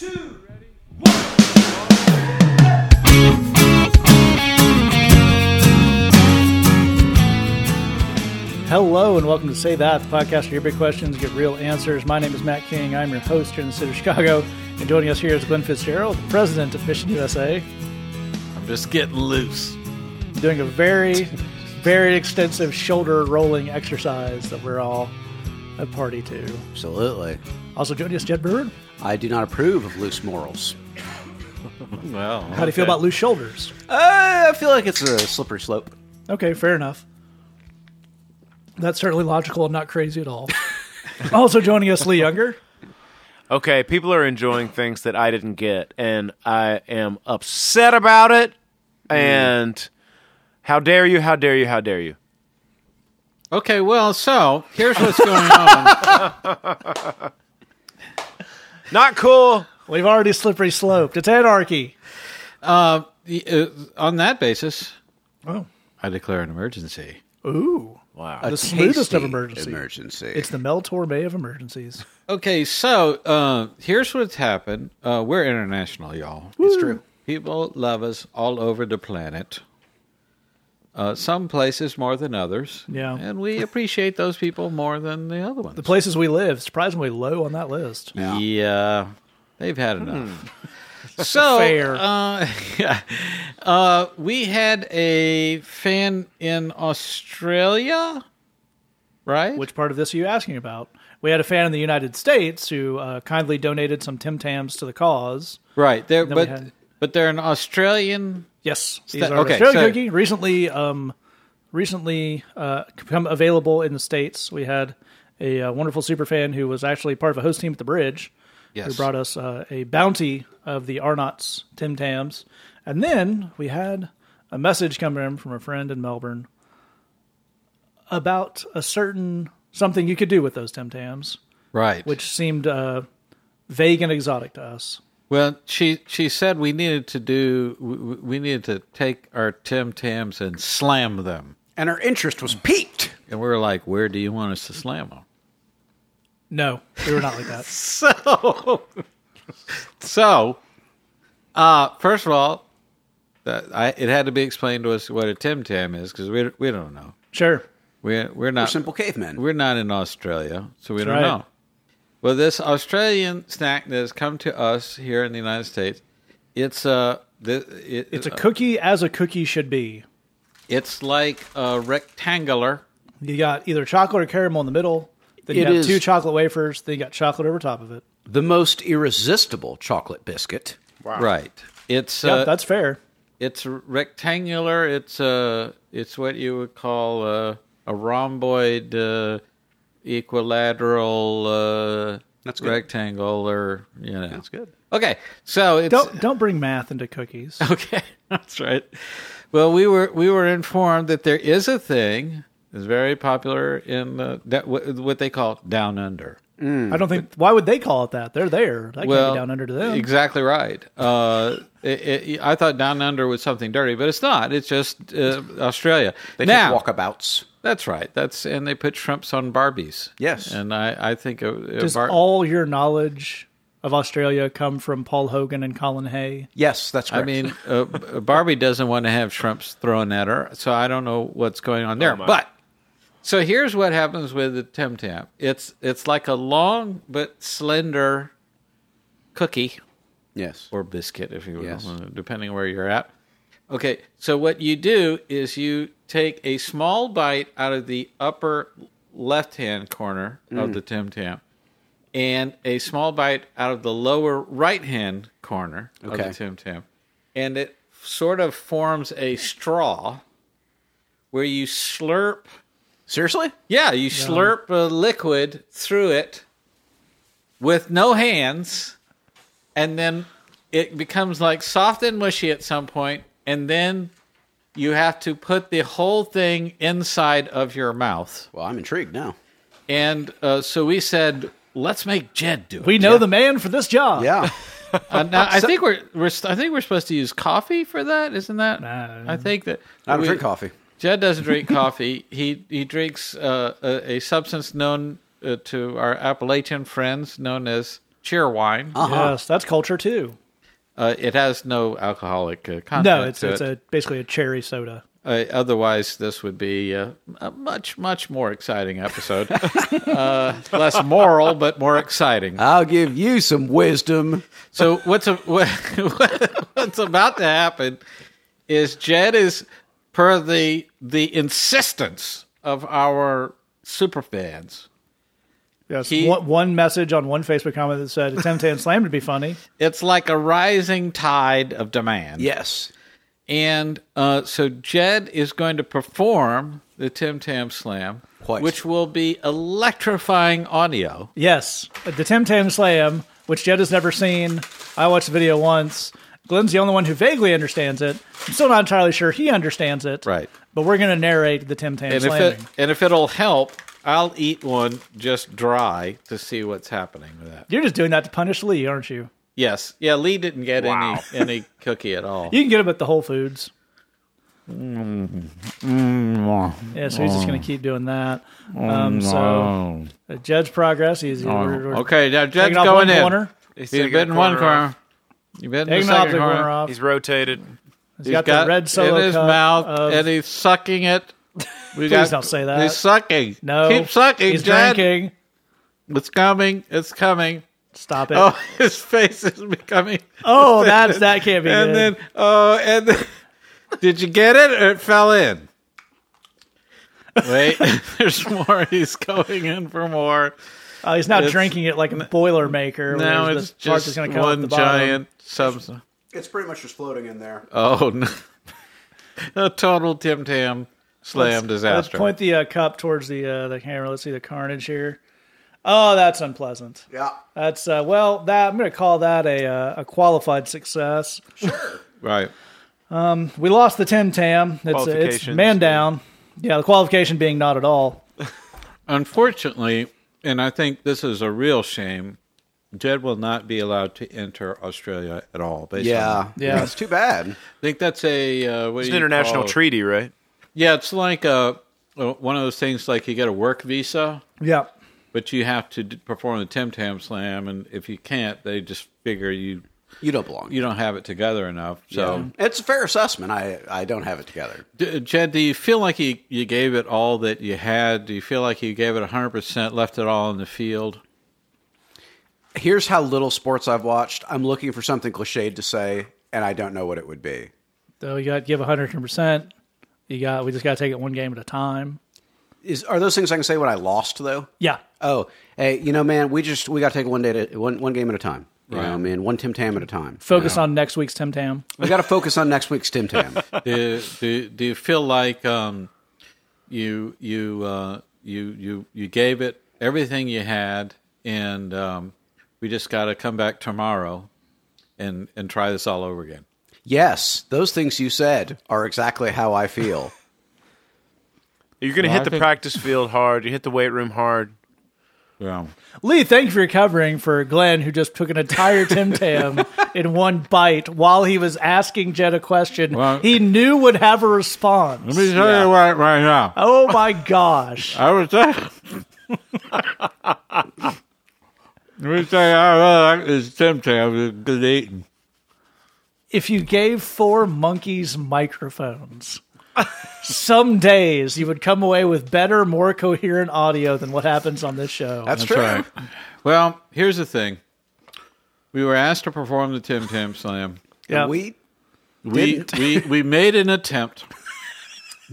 two, Hello and welcome to Say That, the podcast where your big questions get real answers. My name is Matt King. I'm your host here in the city of Chicago. And joining us here is Glenn Fitzgerald, the president of Mission USA, I'm just getting loose. doing a very, very extensive shoulder rolling exercise that we're all a party to. Absolutely. Also joining us, Jed Brewer. I do not approve of loose morals. Well, How do you feel about loose shoulders? Uh, I feel like it's a slippery slope. Okay, fair enough. That's certainly logical and not crazy at all. also joining us, Lee Younger. Okay, people are enjoying things that I didn't get, and I am upset about it. And how dare you? How dare you? How dare you? Okay, well, so here's what's going on. Not cool. We've already slippery sloped. It's anarchy. Uh, uh, on that basis, Oh. I declare an emergency. Ooh. Wow. The smoothest of emergencies. emergency. Emergency. It's the Mel Torme of emergencies. Okay, so uh, here's what's happened. Uh, we're international, y'all. It's true. People love us all over the planet. Uh, some places more than others. Yeah. And we appreciate those people more than the other ones. The places we live, surprisingly low on that list. Yeah. Yeah, they've had enough. So, Fair. Uh, yeah, uh, we had a fan in Australia, right? Which part of this are you asking about? We had a fan in the United States who uh, kindly donated some Tim Tams to the cause. right there, Then we but had- but they're an Australian. Yes, these Sta- are okay, Australian so- cookie. Recently, um, recently uh, become available in the states. We had a uh, wonderful super fan who was actually part of a host team at the bridge. yes. Who brought us uh, a bounty of the Arnott's Tim Tams, and then we had a message come in from a friend in Melbourne about a certain something you could do with those Tim Tams, Right. which seemed uh, vague and exotic to us. Well, she she said we needed to do we, we needed to take our Tim Tams and slam them, and our interest was piqued. and we were like, "Where do you want us to slam them?" No, we were not like that. So, so, uh, first of all, that I, it had to be explained to us what a Tim Tam is because we we don't know. Sure. We're we're We're not simple cavemen. we're not in Australia, so we That's don't right. know. Well, this Australian snack that has come to us here in the United States, it's a the, it, It's a cookie as a cookie should be. it's like a rectangular. You got either chocolate or caramel in the middle. Then you It have is- two chocolate wafers. Then you got chocolate over top of it. the most irresistible chocolate biscuit. Wow. Right. It's Yeah, uh, that's fair. it's rectangular. It's uh, it's what you would call uh, a rhomboid, uh, equilateral uh, That's good. rectangle, or you know. That's good. Okay, so it's Don't don't bring math into cookies. okay. That's right. Well, we were we were informed that there is a thing that's very popular in the, that, what what they call down under. I don't think. Why would they call it that? They're there. That can't be down under to them. Exactly right. Uh, it, it, I thought down under was something dirty, but it's not. It's just uh, Australia. They now, take walkabouts. That's right. That's and they put shrimps on Barbies. Yes. and I, I think a, a Does bar- all your knowledge of Australia come from Paul Hogan and Colin Hay? Yes, that's right. I mean, uh, Barbie doesn't want to have shrimps thrown at her, so I don't know what's going on there. my. but so here's what happens with the Tim Tam. It's it's like a long but slender cookie yes. or biscuit, if you will, Yes. uh, depending where you're at. Okay, so what you do is you take a small bite out of the upper left-hand corner Mm. of the Tim Tam, and a small bite out of the lower right-hand corner of Okay. the Tim Tam, and it sort of forms a straw where you slurp. Seriously? Yeah, you slurp a liquid through it with no hands, and then it becomes like soft and mushy at some point, and then you have to put the whole thing inside of your mouth. Well, I'm intrigued now. And uh, so we said, let's make Jed do it. We know the man for this job. Yeah. Uh, now, I think we're, we're I think we're supposed to use coffee for that, isn't that? Nah. I think that I don't we- drink coffee. Jed doesn't drink coffee. He he drinks uh, a, a substance known uh, to our Appalachian friends known as Cheerwine. Yes, that's culture too. Uh, it has no alcoholic uh, content. No, it's to it's it. a basically a cherry soda. Uh, otherwise, this would be uh, a much, much more exciting episode. uh, less moral, but more exciting. I'll give you some wisdom. So what's a, what, what's about to happen is Jed is per the the insistence of our super fans. Yes, He- one, one message on one Facebook comment that said Tim Tam Slam would be funny. It's like a rising tide of demand. Yes. And uh, so Jed is going to perform the Tim Tam Slam, Quite. which will be electrifying audio. Yes, the Tim Tam Slam, which Jed has never seen. I watched the video once. Glenn's the only one who vaguely understands it. I'm still not entirely sure he understands it. Right. But we're going to narrate the Tim Tam And if it and if it'll help, I'll eat one just dry to see what's happening with that. You're just doing that to punish Lee, aren't you? Yes, yeah. Lee didn't get any any cookie at all. You can get him at the Whole Foods. Mm. Yeah, so he's just going to keep doing that. Um, so uh, Jed's progress. He's we're, we're Okay, now Jed's taking off going one in. corner. He's He's bitten one corner corner. off. You bitten the Taking off second the corner corner. off. He's rotated. he's He's got, got the red solo in his cup mouth, of- and he's sucking it. We Please don't say that. He's sucking. no, keep sucking. He's Jed. drinking. It's coming. It's coming. Stop it. Oh, his face is becoming. Oh, that's that can't be and good. then oh, and then, did you get it or it fell in? Wait, there's more. He's going in for more. oh, he's not it's- drinking it like a Boilermaker. Now it's the part just that's gonna come one the giant substance. It's pretty much just floating in there. Oh no! A total Tim Tam slam Let's disaster. point the uh, cup towards the uh, the camera. Let's see the carnage here. Oh, that's unpleasant. Yeah. That's uh, well, that I'm going to call that a uh, a qualified success. Sure. right. We lost the Tim Tam. It's, it's man down. Yeah, the qualification being not at all. Unfortunately, and I think this is a real shame. Jed will not be allowed to enter Australia at all. Based on Yeah. that. Yeah. It's too bad. I think that's a uh, what It's an international treaty, right? Yeah, it's like uh uh, one of those things like you get a work visa, Yeah. but you have to d- perform the Tim Tam Slam, and if you can't, they just figure you You don't belong. you don't have it together enough. So, It's a fair assessment. I, I don't have it together. D- Jed, do you feel like you, you gave it all that you had? Do you feel like you gave it 100%, left it all in the field? Here's how little sports I've watched. I'm looking for something cliched to say, and I don't know what it would be. So you got to give 100. Percent You got. We just got to take it one game at a time. Is are those things I can say when I lost though? Yeah. Oh, hey, you know, man, we just we got to take it one day to one one game at a time. You know, man, one Tim Tam at a time. Focus on next week's Tim Tam. We got to focus on next week's Tim Tam. do, do, do you feel like um, you you uh, you you you gave it everything you had, and um, we just got to come back tomorrow and and try this all over again? Yes, those things you said are exactly how I feel. You're going to Well, I hit the think- practice field hard. You hit the weight room hard. Yeah. Lee, thank you for your covering for Glenn, who just took an entire Tim Tam in one bite while he was asking Jed a question Well- he knew would have a response. Let me tell you what, right now. Oh my gosh. I was there. Let me tell you, I really like this Tim Tam. It's good eating. If you gave four monkeys microphones, some days you would come away with better, more coherent audio than what happens on this show. That's, That's true. right. Well, here's the thing. We were asked to perform the Tim Tam Slam. yeah. We We Didn't. we we made an attempt.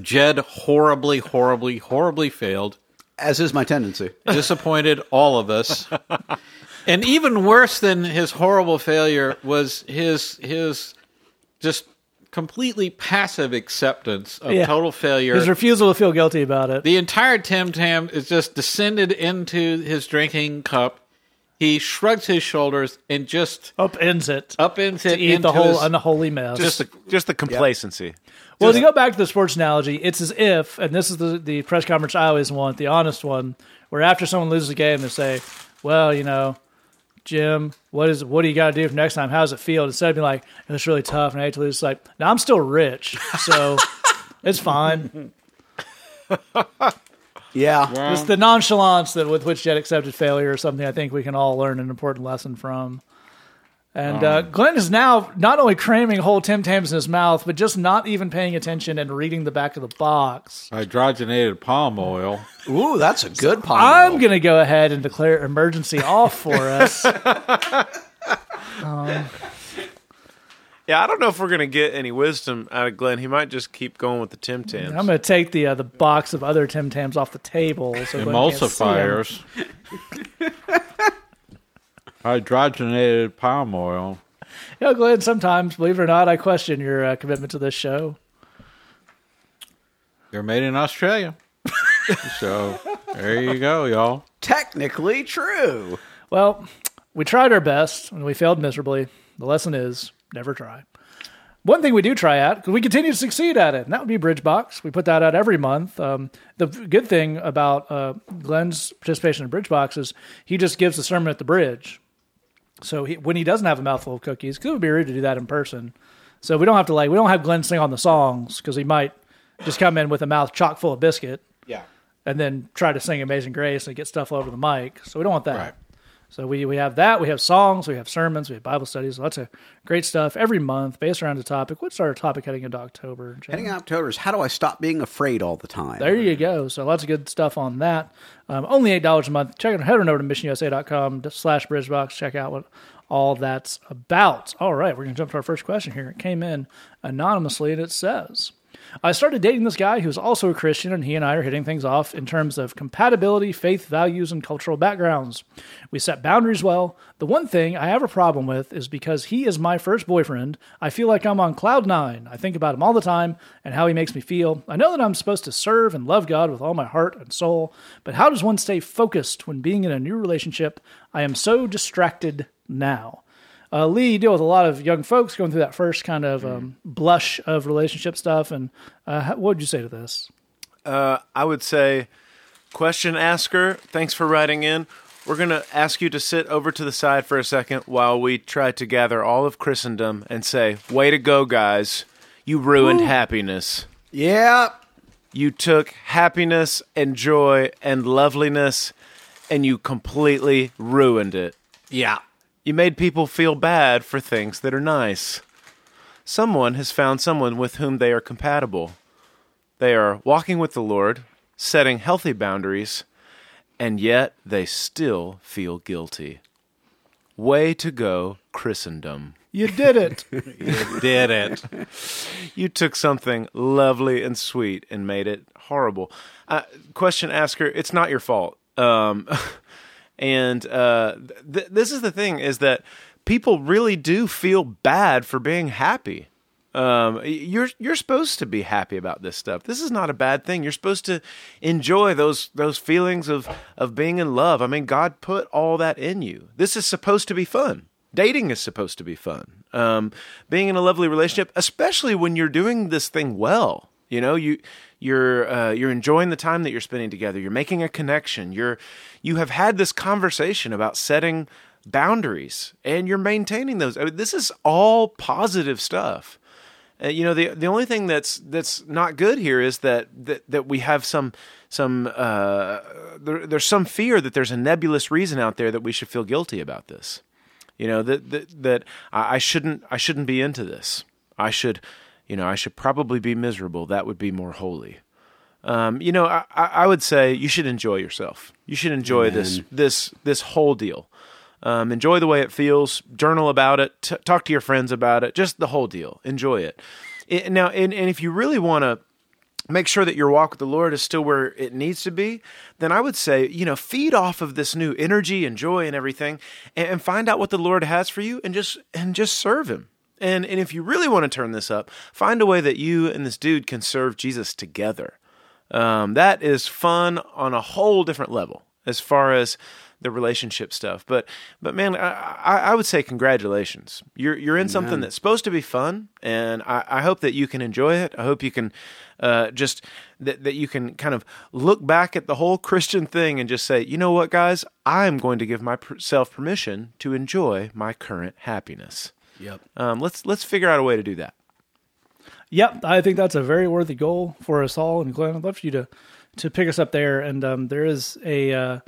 Jed horribly, horribly, horribly failed. as is my tendency. Disappointed all of us. And even worse than his horrible failure was his his just completely passive acceptance of Yeah. total failure. His refusal to feel guilty about it. The entire Tim Tam is just descended into his drinking cup. He shrugs his shoulders and just Upends it. upends it to eat into the whole his- unholy mess. Just the, just the complacency. Well, to go back to the sports analogy, it's as if, and this is the, the press conference I always want, the honest one, where after someone loses a game, they say, "Well, you know, Jim, what is what do you got to do for next time? How does it feel?" Instead of being like, "It's really tough and I hate to lose," it's like, "Now I'm still rich, so it's fine." Yeah. Just the nonchalance that with which Jed accepted failure is something I think we can all learn an important lesson from. And uh, Glenn is now not only cramming whole Tim Tams in his mouth, but just not even paying attention and reading the back of the box. Hydrogenated palm oil. Ooh, that's a good palm I'm oil. going to go ahead and declare emergency off for us. Yeah, I don't know if we're gonna get any wisdom out of Glenn. He might just keep going with the Tim Tams. I'm going to take the uh, the box of other Tim Tams off the table. So Glenn can't see 'em. Emulsifiers. Hydrogenated palm oil. You know, Glenn, sometimes, believe it or not, I question your uh, commitment to this show. They're made in Australia. so there you go, y'all. Technically true. Well, we tried our best and we failed miserably. The lesson is never try. One thing we do try at, because we continue to succeed at it, and that would be Bridgebox. We put that out every month. Um, the good thing about uh, Glenn's participation in Bridgebox is he just gives the sermon at the bridge. So he, when he doesn't have a mouthful of cookies, 'cause it would be rude to do that in person. So we don't have to like we don't have Glenn sing on the songs because he might just come in with a mouth chock full of biscuit Yeah. and then try to sing Amazing Grace and get stuff all over the mic. So we don't want that. Right. So we, we have that. We have songs. We have sermons. We have Bible studies. Lots of great stuff every month based around a topic. What's our topic heading into October? Heading out to is how do I stop being afraid all the time? There you go. So lots of good stuff on that. Um, only eight dollars a month. Check it. Head on over to missionusa.com slash bridgebox. Check out what all that's about. All right, we're gonna jump to our first question here. It came in anonymously, and it says. I started dating this guy who's also a Christian, and he and I are hitting things off in terms of compatibility, faith, values, and cultural backgrounds. We set boundaries well. The one thing I have a problem with is because he is my first boyfriend, I feel like I'm on cloud nine. I think about him all the time and how he makes me feel. I know that I'm supposed to serve and love God with all my heart and soul, but how does one stay focused when being in a new relationship? I am so distracted now. Uh, Lee, you deal with a lot of young folks going through that first kind of um, blush of relationship stuff. And uh, what would you say to this? Uh, I would say, question asker, thanks for writing in. We're going to ask you to sit over to the side for a second while we try to gather all of Christendom and say, way to go, guys. You ruined happiness. Yeah. You took happiness and joy and loveliness and you completely ruined it. Yeah. You made people feel bad for things that are nice. Someone has found someone with whom they are compatible. They are walking with the Lord, setting healthy boundaries, and yet they still feel guilty. Way to go, Christendom. You did it. You did it. You took something lovely and sweet and made it horrible. Uh, question asker, it's not your fault. Um, and uh, th- this is the thing: is that people really do feel bad for being happy. Um, you're you're supposed to be happy about this stuff. This is not a bad thing. You're supposed to enjoy those those feelings of of being in love. I mean, God put all that in you. This is supposed to be fun. Dating is supposed to be fun. Um, being in a lovely relationship, especially when you're doing this thing well. You know, you you're uh, you're enjoying the time that you're spending together. You're making a connection. You're you have had this conversation about setting boundaries, and you're maintaining those. I mean, this is all positive stuff. Uh, you know, the the only thing that's that's not good here is that that, that we have some some uh, there, there's some fear that there's a nebulous reason out there that we should feel guilty about this. You know that that that I I shouldn't I shouldn't be into this. I should, you know, I should probably be miserable. That would be more holy. Um, you know, I, I would say you should enjoy yourself. You should enjoy this this this whole deal. Um, enjoy the way it feels. Journal about it. T- talk to your friends about it. Just the whole deal. Enjoy it. it now, and, and if you really want to make sure that your walk with the Lord is still where it needs to be, then I would say, you know, feed off of this new energy and joy and everything and, and find out what the Lord has for you and just and just serve him. And and if you really want to turn this up, find a way that you and this dude can serve Jesus together. Um, that is fun on a whole different level as far as the relationship stuff. But but man, I, I would say congratulations. You're you're in something that's supposed to be fun, and I, I hope that you can enjoy it. I hope you can uh, just that that you can kind of look back at the whole Christian thing and just say, you know what, guys, I'm going to give myself permission to enjoy my current happiness. Yep. Um, let's let's figure out a way to do that. Yep, I think that's a very worthy goal for us all. And Glenn, I'd love for you to to pick us up there, and um, there is a uh,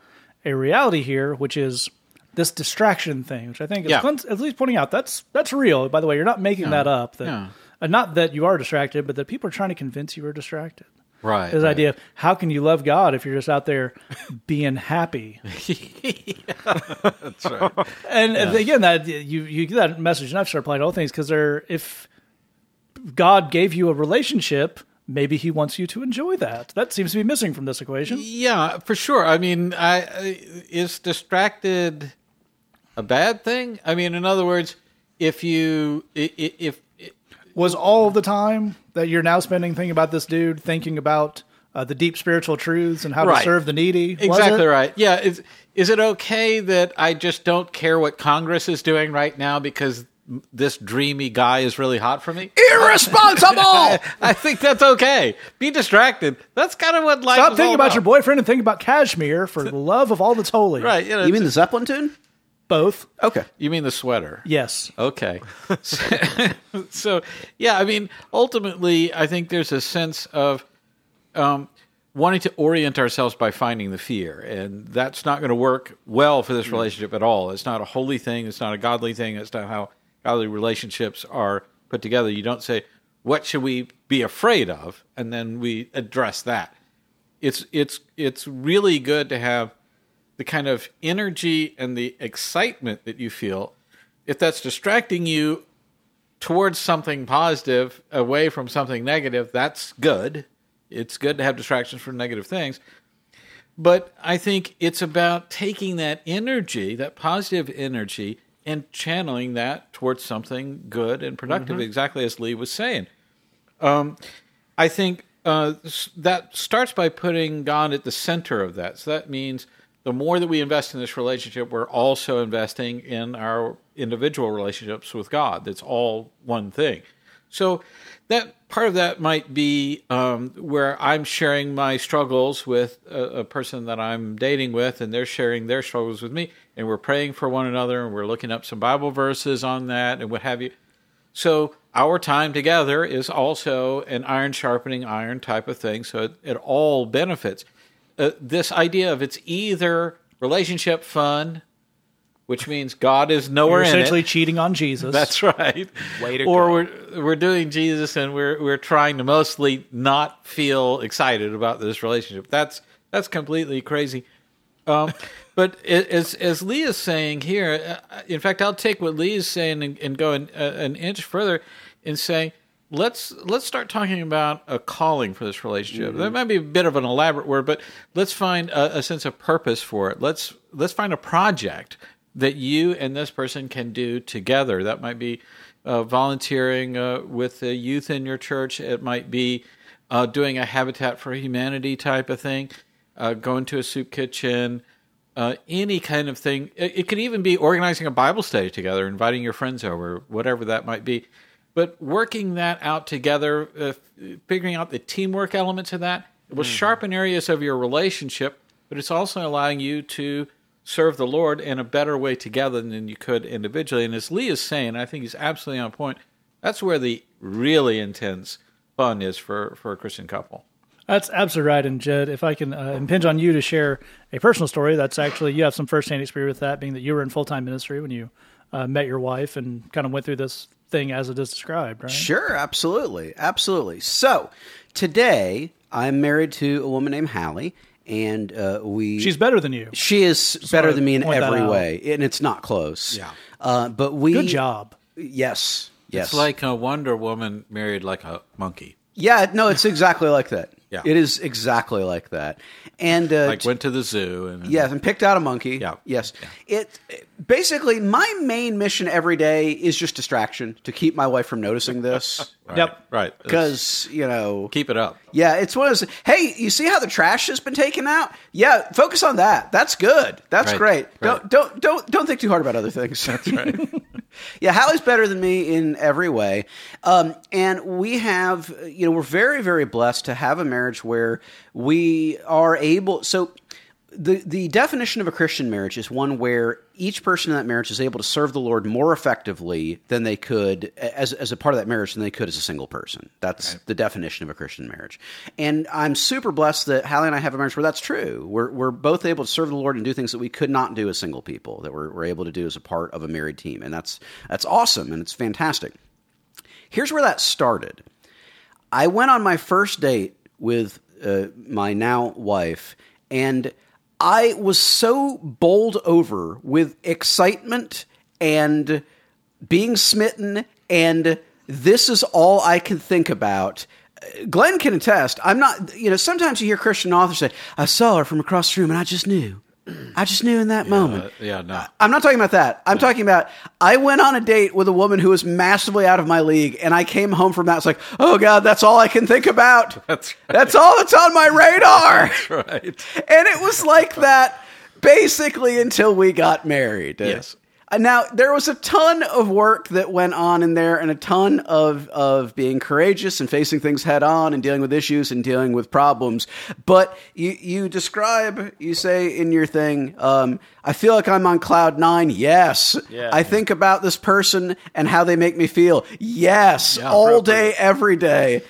a reality here, which is this distraction thing, which I think, Yeah. Clint's at least pointing out, that's that's real. By the way, you're not making that up. That, Yeah. uh, not that you are distracted, but that people are trying to convince you are distracted. Right. This right. idea of how can you love God if you're just out there being happy? That's right. And and uh, again, that you you get that message, and I've started applying to all things because they're if God gave you a relationship, maybe He wants you to enjoy that. That seems to be missing from this equation. Yeah, for sure. I mean, I, is distracted a bad thing? I mean, in other words, if you if Was all the time that you're now spending thinking about this dude, thinking about uh, the deep spiritual truths and how to serve the needy? exactly right. Yeah, is is it okay that I just don't care what Congress is doing right now because this dreamy guy is really hot for me? Irresponsible. I think that's okay. Be distracted. That's kind of what life Stop thinking all about your boyfriend and think about Kashmir for the love of all that's holy. Right. You, know, you mean the Zeppelin tune? Both. Okay. you mean the sweater? Yes. Okay. so, yeah, I mean, ultimately, I think there's a sense of um, wanting to orient ourselves by finding the fear. And that's not going to work well for this relationship at all. It's not a holy thing. It's not a godly thing. It's not how godly relationships are put together. You don't say, what should we be afraid of? And then we address that. It's, it's, it's really good to have the kind of energy and the excitement that you feel, if that's distracting you towards something positive away from something negative, that's good. It's good to have distractions from negative things. But I think it's about taking that energy, that positive energy, and channeling that towards something good and productive, exactly as Lee was saying. Um, I think uh, that starts by putting God at the center of that. So that means the more that we invest in this relationship, we're also investing in our individual relationships with God. That's all one thing. So that part of that might be um, where I'm sharing my struggles with a, a person that I'm dating with, and they're sharing their struggles with me, and we're praying for one another, and we're looking up some Bible verses on that, and what have you. So our time together is also an iron sharpening iron type of thing. So it, it all benefits. Uh, this idea of it's either relationship fun, which means God is You're nowhere in essentially it. cheating on Jesus. That's right. Way to or go. we're we're doing Jesus and we're we're trying to mostly not feel excited about this relationship. That's that's completely crazy. Um, but as as Lee is saying here, uh, in fact, I'll take what Lee is saying and, and go an, uh, an inch further in saying let's let's start talking about a calling for this relationship. That might be a bit of an elaborate word, but let's find a, a sense of purpose for it. Let's let's find a project that you and this person can do together. That might be uh, volunteering uh, with the youth in your church. It might be uh, doing a Habitat for Humanity type of thing, uh, going to a soup kitchen, uh, any kind of thing. It, it could even be organizing a Bible study together, inviting your friends over, whatever that might be. But working that out together, uh, figuring out the teamwork elements of that, it will sharpen areas of your relationship, but it's also allowing you to serve the Lord in a better way together than you could individually. And as Lee is saying, I think he's absolutely on point. That's where the really intense fun is for, for a Christian couple. That's absolutely right. And Jed, if I can uh, impinge on you to share a personal story, that's actually you have some firsthand experience with that, being that you were in full time ministry when you uh, met your wife and kind of went through this thing as it is described, right? Sure, absolutely, absolutely. So today I'm married to a woman named Hallie, and uh, we She's better than you. she is better than me in every way, and it's not close. Yeah. uh, but we Good job. Yes, yes. It's like a Wonder Woman married like a monkey. yeah, no, it's exactly like that. Yeah. it is exactly like that. And uh, Like went to the zoo and Yes, and picked out a monkey. Yeah. Yes. It basically my main mission every day is just distraction to keep my wife from noticing this. Right, Yep. right. Because, you know, keep it up. yeah, it's one of those. Hey, you see how the trash has been taken out? Yeah, focus on that. That's good. That's Right, great. right. Don't don't don't don't think too hard about other things. That's right. yeah, Hallie's better than me in every way, um, and we have you know we're very very blessed to have a marriage where we are able. So the the definition of a Christian marriage is one where each person in that marriage is able to serve the Lord more effectively than they could as as a part of that marriage than they could as a single person. That's the definition of a Christian marriage. And I'm super blessed that Hallie and I have a marriage where that's true. We're we're both able to serve the Lord and do things that we could not do as single people that we're, we're able to do as a part of a married team, and that's that's awesome and it's fantastic. Here's where that started. I went on my first date with uh, my now wife, and I was so bowled over with excitement and being smitten, and this is all I can think about. Glenn can attest. I'm not, you know, sometimes you hear Christian authors say, I saw her from across the room and I just knew. I just knew in that moment. Uh, yeah, no. I'm not talking about that. I'm talking about I went on a date with a woman who was massively out of my league, and I came home from that. It's like, oh god, that's all I can think about. That's right. That's all that's on my radar. right. And it was like that basically until we got married. Yes. Now there was a ton of work that went on in there, and a ton of of being courageous and facing things head on, and dealing with issues and dealing with problems. But you you describe, you say in your thing, um, I feel like I'm on cloud nine. Yes, Yeah. I think about this person and how they make me feel. Yes, Yeah, all day, every day.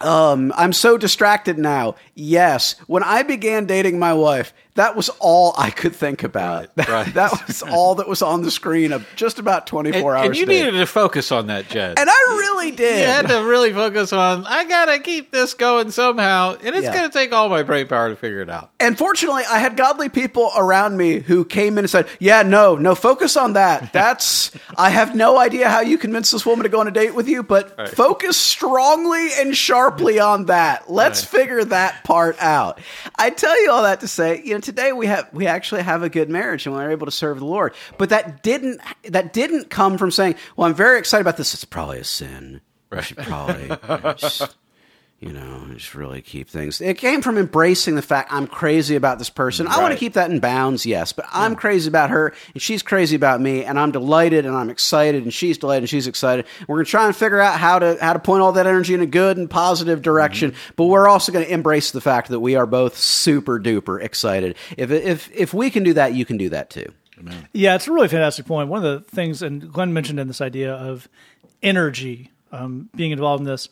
Um, I'm so distracted now. Yes. When I began dating my wife, that was all I could think about. Right, right. that was all that was on the screen of just about 24 And, hours and you needed to focus on that, Jed. and I really did. you had to really focus on. I gotta keep this going somehow, and it's Yeah. gonna take all my brain power to figure it out. And fortunately, I had godly people around me who came in and said, "Yeah, no, no, focus on that. That's I have no idea how you convince this woman to go on a date with you, but Right. focus strongly and sharply on that. Let's figure that part out." I tell you all that to say, you know, today we have we actually have a good marriage and we're able to serve the Lord. But that didn't that didn't come from saying, "Well, I'm very excited about this. It's probably a sin. I should probably." you know, just- you know, just really keep things. It came from embracing the fact I'm crazy about this person. I want to keep that in bounds, yes, but I'm crazy about her and she's crazy about me, and I'm delighted and I'm excited and she's delighted and she's excited. We're gonna try and figure out how to how to point all that energy in a good and positive direction, but we're also gonna embrace the fact that we are both super duper excited. If if if we can do that, you can do that too. Yeah, it's a really fantastic point. One of the things, and Glenn mentioned in this idea of energy um, being involved in this,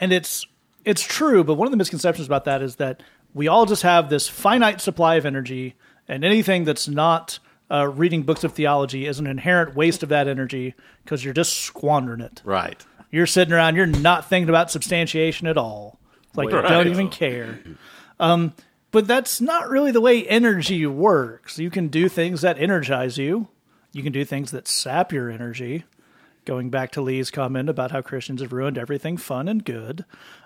and it's it's true. But one of the misconceptions about that is that we all just have this finite supply of energy, and anything that's not uh, reading books of theology is an inherent waste of that energy because you're just squandering it. Right. You're sitting around, you're not thinking about substantiation at all. It's like you don't even care. Um, but that's not really the way energy works. You can do things that energize you. You can do things that sap your energy. Going back to Lee's comment about how Christians have ruined everything fun and good.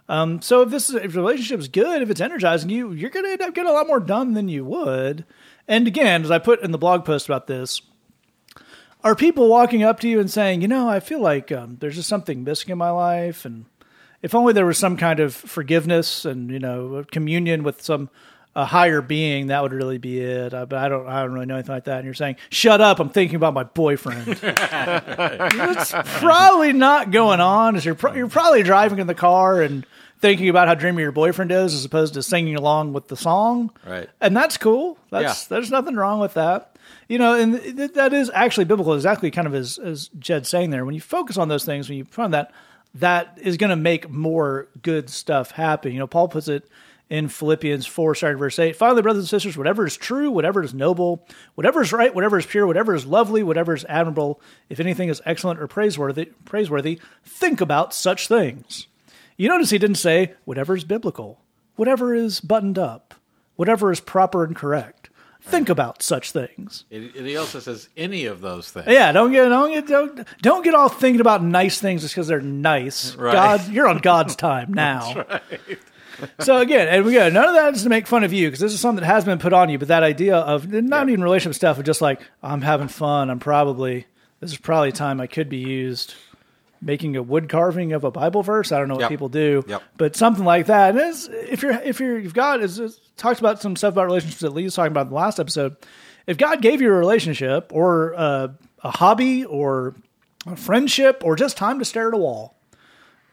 Um, so if this is, if the relationship is good, if it's energizing you, you're going to end up getting a lot more done than you would. And again, as I put in the blog post about this, are people walking up to you and saying, you know, I feel like um, there's just something missing in my life, and if only there was some kind of forgiveness and you know communion with some a higher being, that would really be it. Uh, but I don't, I don't really know anything like that. And you're saying, shut up, I'm thinking about my boyfriend. That's probably not going on. Is you're pro- you're probably driving in the car and thinking about how dreamy your boyfriend is, as opposed to singing along with the song. Right. And that's cool. That's Yeah. there's nothing wrong with that. You know, and th- that is actually biblical. Exactly, kind of as as Jed's saying there. When you focus on those things, when you find that, that is going to make more good stuff happen. You know, Paul puts it in Philippians four, starting verse eight. Finally, brothers and sisters, whatever is true, whatever is noble, whatever is right, whatever is pure, whatever is lovely, whatever is admirable, if anything is excellent or praiseworthy, praiseworthy, think about such things. You notice he didn't say whatever is biblical, whatever is buttoned up, whatever is proper and correct. Think about such things. It, it- he also says any of those things. Yeah, don't get don't get don't, don't get all thinking about nice things just because they're nice. Right. God, you're on God's time now. So again, and we go. None of that is to make fun of you because this is something that has been put on you. But that idea of not even relationship stuff, of just like I'm having fun. I'm probably this is probably a time I could be used making a wood carving of a Bible verse. I don't know what Yep. people do, Yep. but something like that. And it's, if you're if you're if God is talked about some stuff about relationships that Lee was talking about in the last episode. If God gave you a relationship or a, a hobby or a friendship or just time to stare at a wall,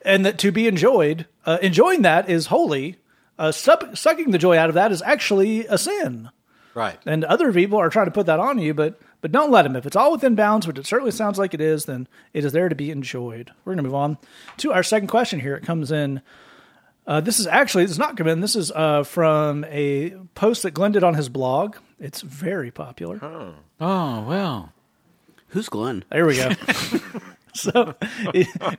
and that to be enjoyed, uh, enjoying that is holy. Uh, suck, sucking the joy out of that is actually a sin. Right. And other people are trying to put that on you, but but don't let them. If it's all within bounds, which it certainly sounds like it is, then it is there to be enjoyed. We're going to move on to our second question here. It comes in. Uh, this is actually this is not come in. This is uh, from a post that Glenn did on his blog. It's very popular. Oh well. Who's Glenn? There we go. so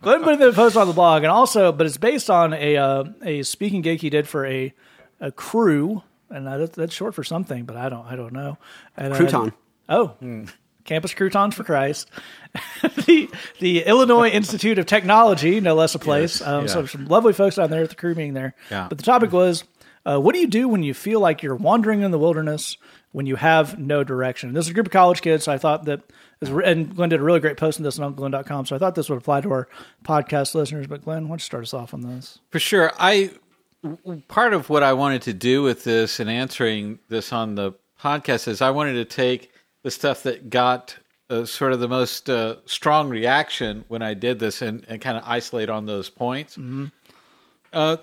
Glenn put the post on the blog, and also, but it's based on a uh, a speaking gig he did for a a Cru, and that, that's short for something, but I don't I don't know. And, uh, Crouton. oh, Campus Croutons for Christ. the the Illinois Institute of Technology, no less a place. um, So some lovely folks down there at the Cru meeting there. Yeah. But the topic was, uh, what do you do when you feel like you're wandering in the wilderness when you have no direction? This is a group of college kids. So I thought that, and Glenn did a really great post on this on UncleGlenn.com. So I thought this would apply to our podcast listeners. But Glenn, why don't you start us off on this? For sure. I w- part of what I wanted to do with this and answering this on the podcast is I wanted to take the stuff that got uh, sort of the most uh, strong reaction when I did this and, and kind of isolate on those points. Uh,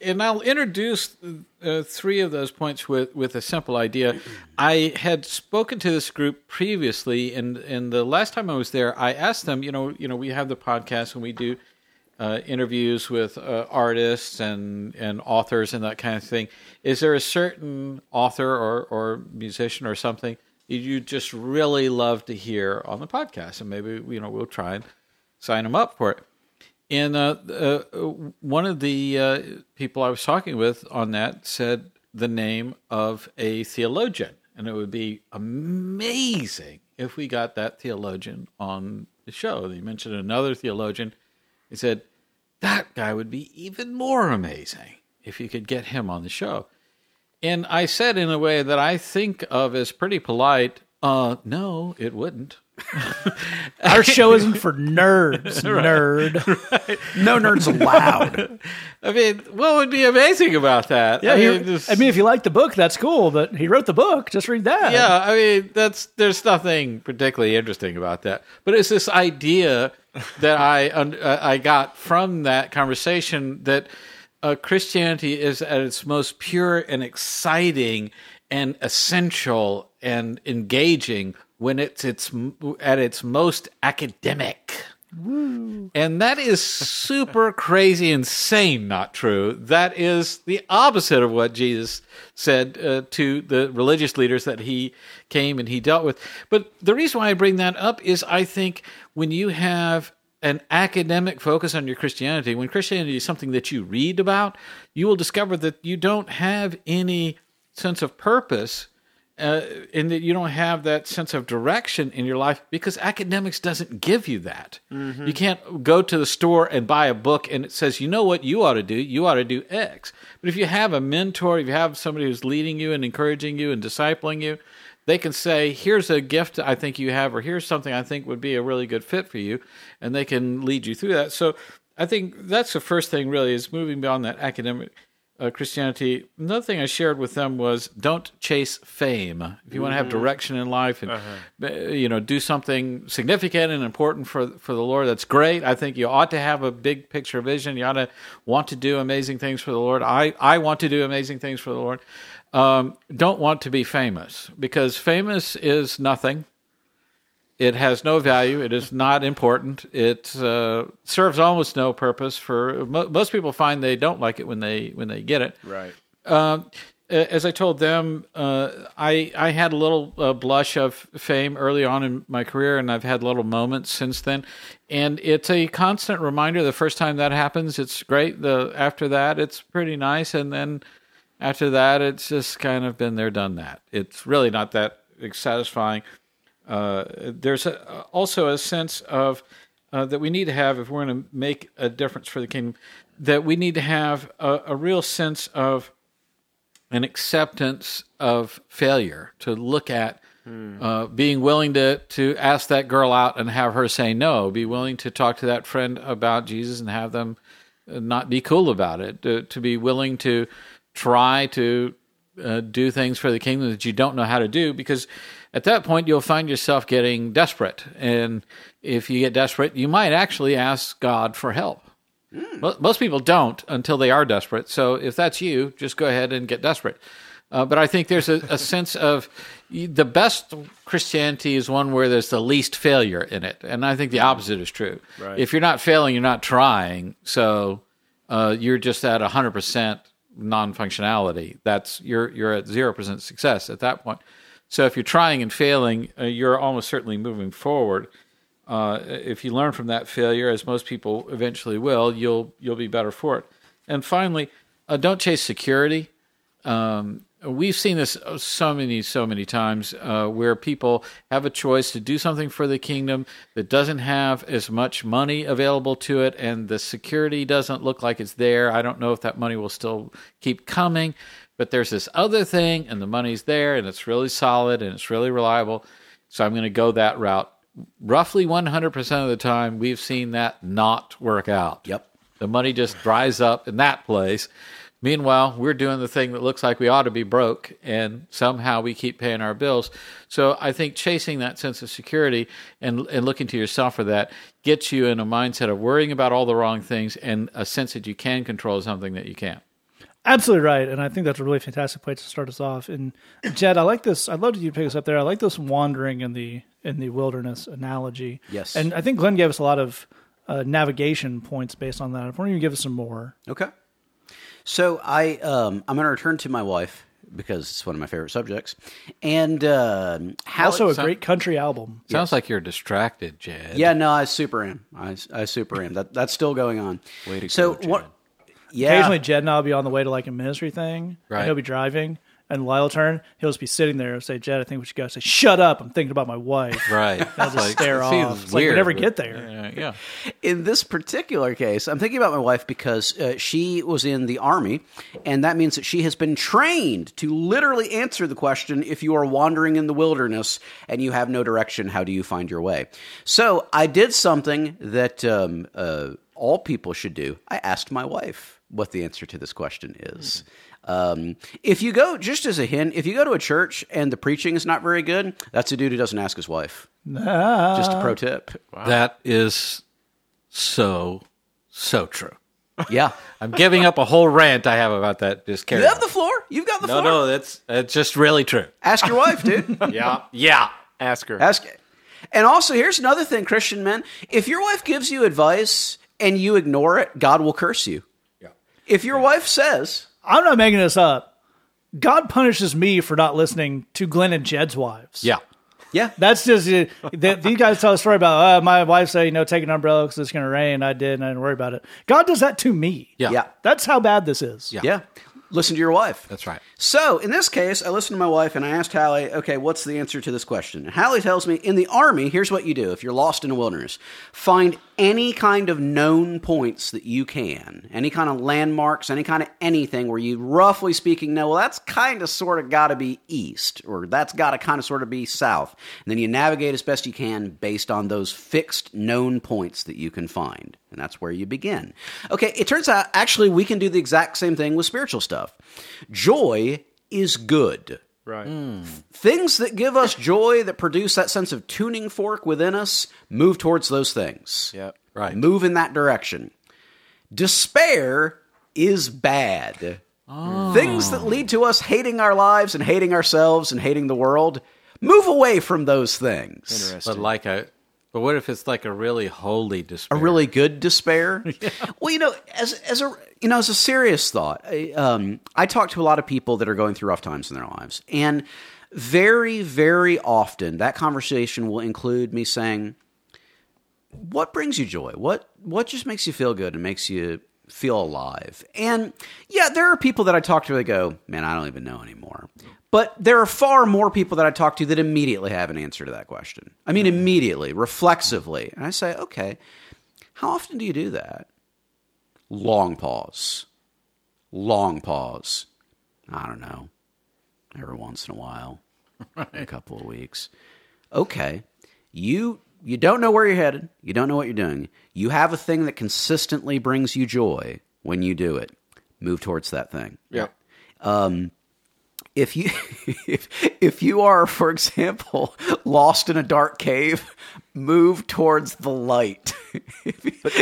and I'll introduce uh, three of those points with, with a simple idea. I had spoken to this group previously, and, and the last time I was there, I asked them, you know, you know, we have the podcast and we do uh, interviews with uh, artists and, and authors and that kind of thing. Is there a certain author or, or musician or something you just really love to hear on the podcast? And maybe, you know, we'll try and sign them up for it. And uh, uh, one of the uh, people I was talking with on that said the name of a theologian, and it would be amazing if we got that theologian on the show. He mentioned another theologian. He said that guy would be even more amazing if you could get him on the show. And I said in a way that I think of as pretty polite, uh, no, it wouldn't. Our show isn't for nerds, nerd. No nerds allowed. I mean, what would be amazing about that? Yeah, I he- mean, just- I mean, if you like the book, that's cool. But he wrote the book. Just read that. yeah, I mean, that's there's nothing particularly interesting about that. But it's this idea that I un- uh, I got from that conversation that uh, Christianity is at its most pure and exciting and essential and engaging when it's its at its most academic. And that is super crazy, insane, not true. That is the opposite of what Jesus said uh, to the religious leaders that he came and he dealt with. But the reason why I bring that up is I think when you have an academic focus on your Christianity, when Christianity is something that you read about, you will discover that you don't have any sense of purpose uh, and that you don't have that sense of direction in your life because academics doesn't give you that. You can't go to the store and buy a book and it says, you know what you ought to do? You ought to do X. But if you have a mentor, if you have somebody who's leading you and encouraging you and discipling you, they can say, here's a gift I think you have, or here's something I think would be a really good fit for you, and they can lead you through that. So I think that's the first thing, really, is moving beyond that academic uh, Christianity. Another thing I shared with them was don't chase fame. If you want to have direction in life and uh, you know do something significant and important for for the Lord, that's great. I think you ought to have a big picture vision. You ought to want to do amazing things for the Lord. I I want to do amazing things for the Lord. Um, don't want to be famous because famous is nothing. It has no value. It is not important. It uh, serves almost no purpose. For mo- most people, find they don't like it when they when they get it. Right. Um, as I told them, uh, I I had a little uh, blush of fame early on in my career, and I've had little moments since then. And it's a constant reminder. The first time that happens, it's great. The after that, it's pretty nice, and then after that, it's just kind of been there, done that. It's really not that satisfying. Uh, there's a, also a sense of uh, that we need to have if we're going to make a difference for the kingdom. That we need to have a, a real sense of an acceptance of failure. To look at uh, being willing to to ask that girl out and have her say no. Be willing to talk to that friend about Jesus and have them uh, not be cool about it. To, to be willing to try to uh, do things for the kingdom that you don't know how to do because at that point you'll find yourself getting desperate and if you get desperate you might actually ask god for help Mo- most people don't until they are desperate so if that's you just go ahead and get desperate Uh, but I think there's a, a sense of the best Christianity is one where there's the least failure in it, and I think the opposite is true. Right. If you're not failing, you're not trying. So uh, you're just at hundred percent non-functionality. That's you're you're at zero percent success at that point. So if you're trying and failing, uh, you're almost certainly moving forward. Uh, if you learn from that failure, as most people eventually will, you'll you'll be better for it. And finally, uh, don't chase security. Um, we've seen this so many, so many times uh, where people have a choice to do something for the kingdom that doesn't have as much money available to it, and the security doesn't look like it's there. I don't know if that money will still keep coming, but there's this other thing, and the money's there, and it's really solid and it's really reliable. So I'm going to go that route. Roughly 100% of the time, we've seen that not work out. Yep. The money just dries up in that place. Meanwhile, we're doing the thing that looks like we ought to be broke, and somehow we keep paying our bills. So I think chasing that sense of security and and looking to yourself for that gets you in a mindset of worrying about all the wrong things and a sense that you can control something that you can't. Absolutely right, and I think that's a really fantastic place to start us off. And Jed, I like this. I'd love to you pick us up there. I like this wandering in the in the wilderness analogy. Yes. and I think Glenn gave us a lot of uh, navigation points based on that. Why don't you give us some more? Okay. So I um, I'm going to return to my wife because it's one of my favorite subjects, and uh, how Also, a so- great country album. Sounds like you're distracted, Jed. yeah no I super am I, I super am that that's still going on. Way to so go, Jed. what? Yeah. Occasionally, Jed and I'll be on the way to like a ministry thing. Right. And he'll be driving, and Lyle will turn. He'll just be sitting there and say, "Jed, I think we should go." I say, "Shut up! I'm thinking about my wife." Right. I'll just stare it off. feels It's like we weird, never but- get there. Yeah, yeah. in this particular case, I'm thinking about my wife because uh, she was in the army, and that means that she has been trained to literally answer the question if you are wandering in the wilderness and you have no direction, how do you find your way? So I did something that um, uh, all people should do. I asked my wife what the answer to this question is. Um, if you go, just as a hint, if you go to a church and the preaching is not very good, that's a dude who doesn't ask his wife. Just a pro tip. That is so, so true. Yeah. I'm giving up a whole rant I have about that. Just carry You have on. the floor. You've got the No, floor. No, no, that's that's just really true. Ask your wife, dude. Yeah, yeah. Ask her. Ask. It. And also, here's another thing, Christian men. If your wife gives you advice and you ignore it, God will curse you. Yeah. If your wife says, I'm not making this up. God punishes me for not listening to Glenn and Jed's wives. Yeah. "Yeah, That's just uh, th- these guys tell a story about uh, my wife said, you know, take an umbrella because it's going to rain. I did, and I didn't worry about it. God does that to me. Yeah. yeah, That's how bad this is. Yeah. yeah," listen to your wife. That's right. So in this case, I listened to my wife and I asked Hallie, okay, what's the answer to this question? And Hallie tells me, in the army, here's what you do if you're lost in a wilderness find any kind of known points that you can, any kind of landmarks, any kind of anything where you, roughly speaking, know, well, that's kind of sort of got to be east, or that's got to kind of sort of be south. And then you navigate as best you can based on those fixed known points that you can find. And that's where you begin. Okay, it turns out actually we can do the exact same thing with spiritual stuff. Joy is good. Right. Mm. Things that give us joy, that produce that sense of tuning fork within us, move towards those things. Yep. Right. Move in that direction. Despair is bad. Oh. Things that lead to us hating our lives and hating ourselves and hating the world, move away from those things. Interesting. But like a, but what if it's like a really holy despair? a really good despair. Well, you know, as as a you know, as a serious thought, I, um, I talk to a lot of people that are going through rough times in their lives, and very, very often that conversation will include me saying, "What brings you joy? What what just makes you feel good and makes you feel alive?" And yeah, there are people that I talk to that go, "Man, I don't even know anymore." But there are far more people that I talk to that immediately have an answer to that question. I mean, mm-hmm. immediately, reflexively. And I say, okay, how often do you do that? Long pause. Long pause. I don't know. Every once in a while. A couple of weeks. Okay. You you don't know where you're headed. You don't know what you're doing. You have a thing that consistently brings you joy when you do it. Move towards that thing. Yeah. Um, If you if if you are, for example, lost in a dark cave, move towards the light.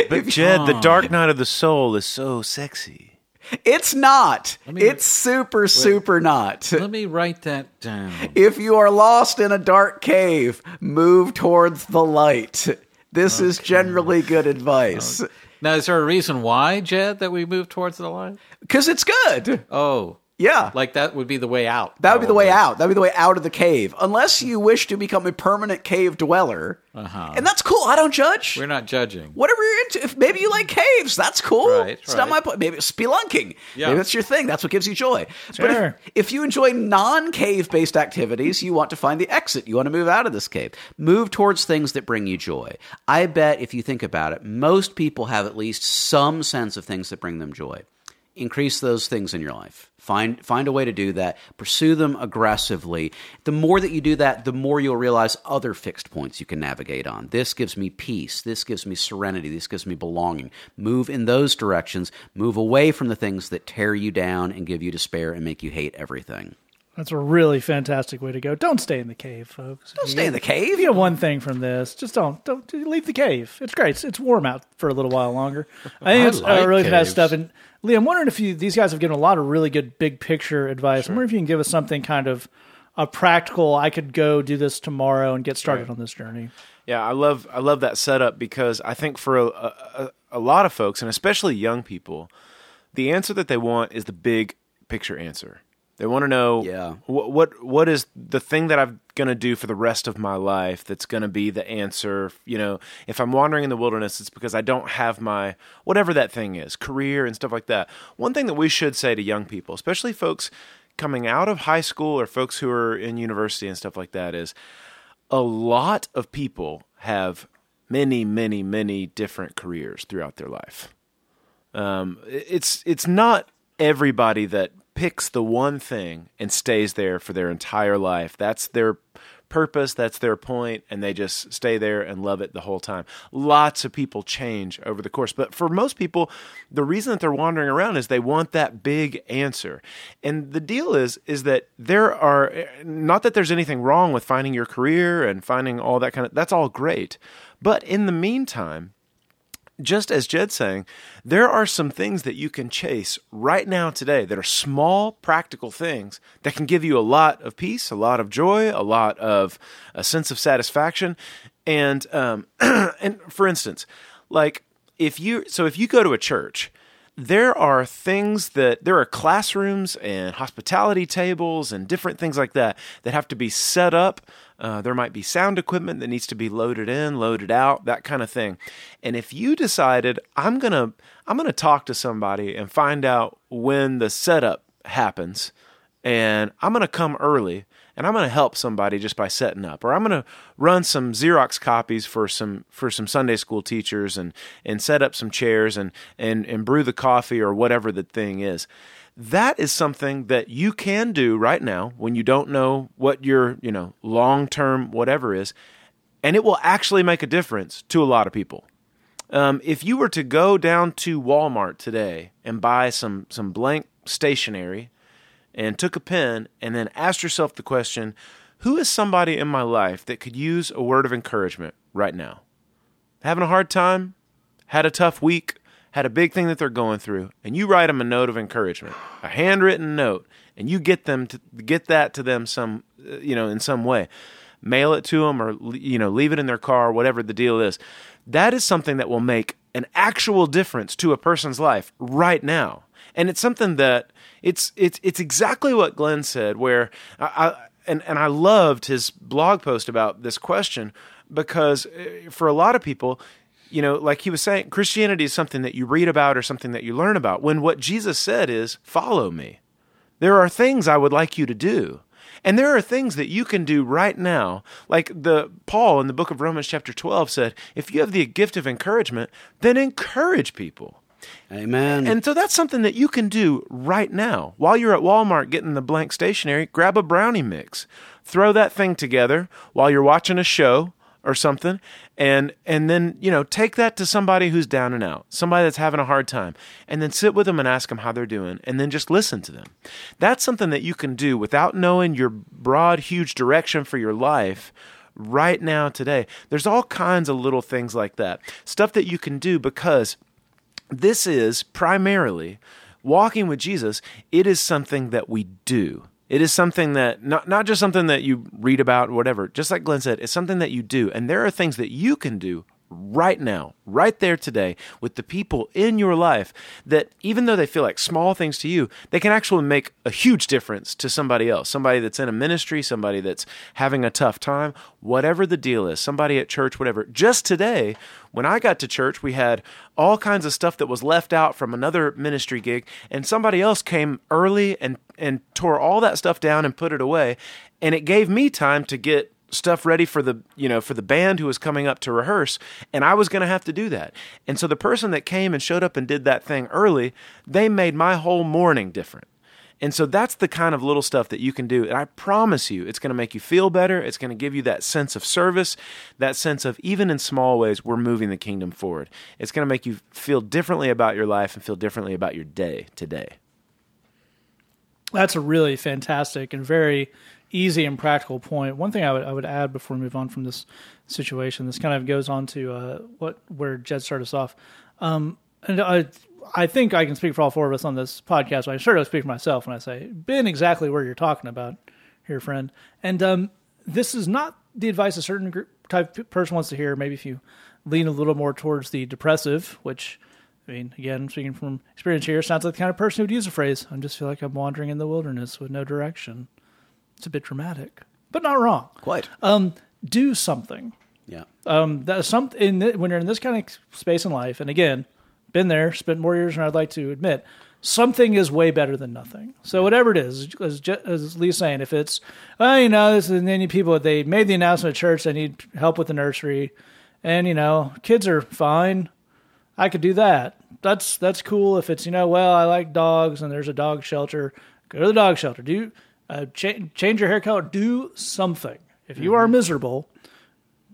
But Jed, the dark night of the soul is so sexy. It's not. me- it's super, super not. Let me write that down. If you are lost in a dark cave, move towards the light. This is generally good advice. Now, is there a reason why, Jed, that we move towards the light Because it's good. Oh, Yeah. like that would be the way out. that would be the way out. That would be the way out of the cave. Unless you wish to become a permanent cave dweller. Uh-huh. And that's cool. I don't judge. We're not judging. Whatever you're into. If maybe you like caves, that's cool. Right, it's not my point. Maybe it's spelunking. Yeah. Maybe that's your thing. That's what gives you joy. But Sure. if, if you enjoy non-cave based activities, you want to find the exit. You want to move out of this cave. Move towards things that bring you joy. I bet if you think about it, most people have at least some sense of things that bring them joy. Increase those things in your life. Find find a way to do that. Pursue them aggressively. The more that you do that, the more you'll realize other fixed points you can navigate on. This gives me peace. This gives me serenity. This gives me belonging. Move in those directions. Move away from the things that tear you down and give you despair and make you hate everything. That's a really fantastic way to go. Don't stay in the cave, folks. Don't stay in the cave. If you get one thing from this, just don't don't leave the cave. It's great. It's, it's warm out for a little while longer. I think I it's like uh, really caves. stuff. And Lee, I'm wondering if you these guys have given a lot of really good big picture advice. I'm wondering if you can give us something kind of a practical. I could go do this tomorrow and get started on this journey. Yeah, I love I love that setup because I think for a, a, a lot of folks and especially young people, the answer that they want is the big picture answer. They want to know Yeah. what what what is the thing that I'm going to do for the rest of my life that's going to be the answer, you know, if I'm wandering in the wilderness it's because I don't have my whatever that thing is, career and stuff like that. One thing that we should say to young people, especially folks coming out of high school or folks who are in university and stuff like that is a lot of people have many, many, many different careers throughout their life. Um, it's it's not everybody that picks the one thing and stays there for their entire life. That's their purpose, that's their point, and they just stay there and love it the whole time. Lots of people change over the course, but for most people, the reason that they're wandering around is they want that big answer. And the deal is is that there are not that there's anything wrong with finding your career and finding all that kind of that's all great. But in the meantime, just as Jed's saying, there are some things that you can chase right now today that are small, practical things that can give you a lot of peace, a lot of joy, a lot of a sense of satisfaction. And um, and for instance, like if you so if you go to a church, there are things that there are classrooms and hospitality tables and different things like that that have to be set up. Uh, there might be sound equipment that needs to be loaded in, loaded out, that kind of thing. And if you decided I'm gonna I'm gonna talk to somebody and find out when the setup happens, and I'm gonna come early and I'm going to help somebody just by setting up, or I'm going to run some Xerox copies for some for some Sunday school teachers and and set up some chairs and and and brew the coffee or whatever the thing is. That is something that you can do right now when you don't know what your you know long term whatever is, and it will actually make a difference to a lot of people. Um, if you were to go down to Walmart today and buy some some blank stationery and took a pen and then asked yourself the question who is somebody in my life that could use a word of encouragement right now? Having a hard time, had a tough week, had a big thing that they're going through, and you write them a note of encouragement, a handwritten note, and you get them to get that to them some, you know, in some way, mail it to them or you know leave it in their car, whatever the deal is. That is something that will make an actual difference to a person's life right now, and it's something that it's it's it's exactly what Glenn said. Where I, I and and I loved his blog post about this question because uh, for a lot of people, you know, like he was saying, Christianity is something that you read about or something that you learn about. When what Jesus said is, "Follow me." There are things I would like you to do. And there are things that you can do right now. Like the Paul in the book of Romans chapter 12 said, if you have the gift of encouragement, then encourage people. Amen. And so that's something that you can do right now. While you're at Walmart getting the blank stationery, grab a brownie mix. Throw that thing together while you're watching a show or something and and then, you know, take that to somebody who's down and out, somebody that's having a hard time, and then sit with them and ask them how they're doing and then just listen to them. That's something that you can do without knowing your broad huge direction for your life right now today. There's all kinds of little things like that. Stuff that you can do because this is primarily walking with Jesus, it is something that we do. It is something that not not just something that you read about, whatever. Just like Glenn said, it's something that you do, and there are things that you can do right now, right there today, with the people in your life that even though they feel like small things to you, they can actually make a huge difference to somebody else. Somebody that's in a ministry, somebody that's having a tough time, whatever the deal is, somebody at church, whatever. Just today, when I got to church, we had all kinds of stuff that was left out from another ministry gig, and somebody else came early and and tore all that stuff down and put it away, and it gave me time to get stuff ready for the you know for the band who was coming up to rehearse and I was going to have to do that. And so the person that came and showed up and did that thing early, they made my whole morning different. And so that's the kind of little stuff that you can do. And I promise you, it's going to make you feel better. It's going to give you that sense of service, that sense of even in small ways, we're moving the kingdom forward. It's going to make you feel differently about your life and feel differently about your day today. That's a really fantastic and very easy and practical point. One thing I would I would add before we move on from this situation, this kind of goes on to uh, what where Jed started us off, um, and I I think I can speak for all four of us on this podcast. I'm sure I speak for myself when I say been exactly where you're talking about here, friend. And um, this is not the advice a certain group, type of person wants to hear. Maybe if you lean a little more towards the depressive, which I mean, again, speaking from experience here, sounds like the kind of person who'd use the phrase, I just feel like I'm wandering in the wilderness with no direction. It's a bit dramatic, but not wrong. Quite. Um, do something. yeah. Um, that's some in th- when you're in this kind of space in life, and again, been there, spent more years than I'd like to admit. Something is way better than nothing. So whatever it is, as, as Lee's saying, if it's, well, you know, this is many people they made the announcement at church they need help with the nursery, and you know, kids are fine. I could do that. That's that's cool. If it's you know, well, I like dogs and there's a dog shelter, go to the dog shelter. Do uh, cha- change your hair color. Do something. If you are miserable,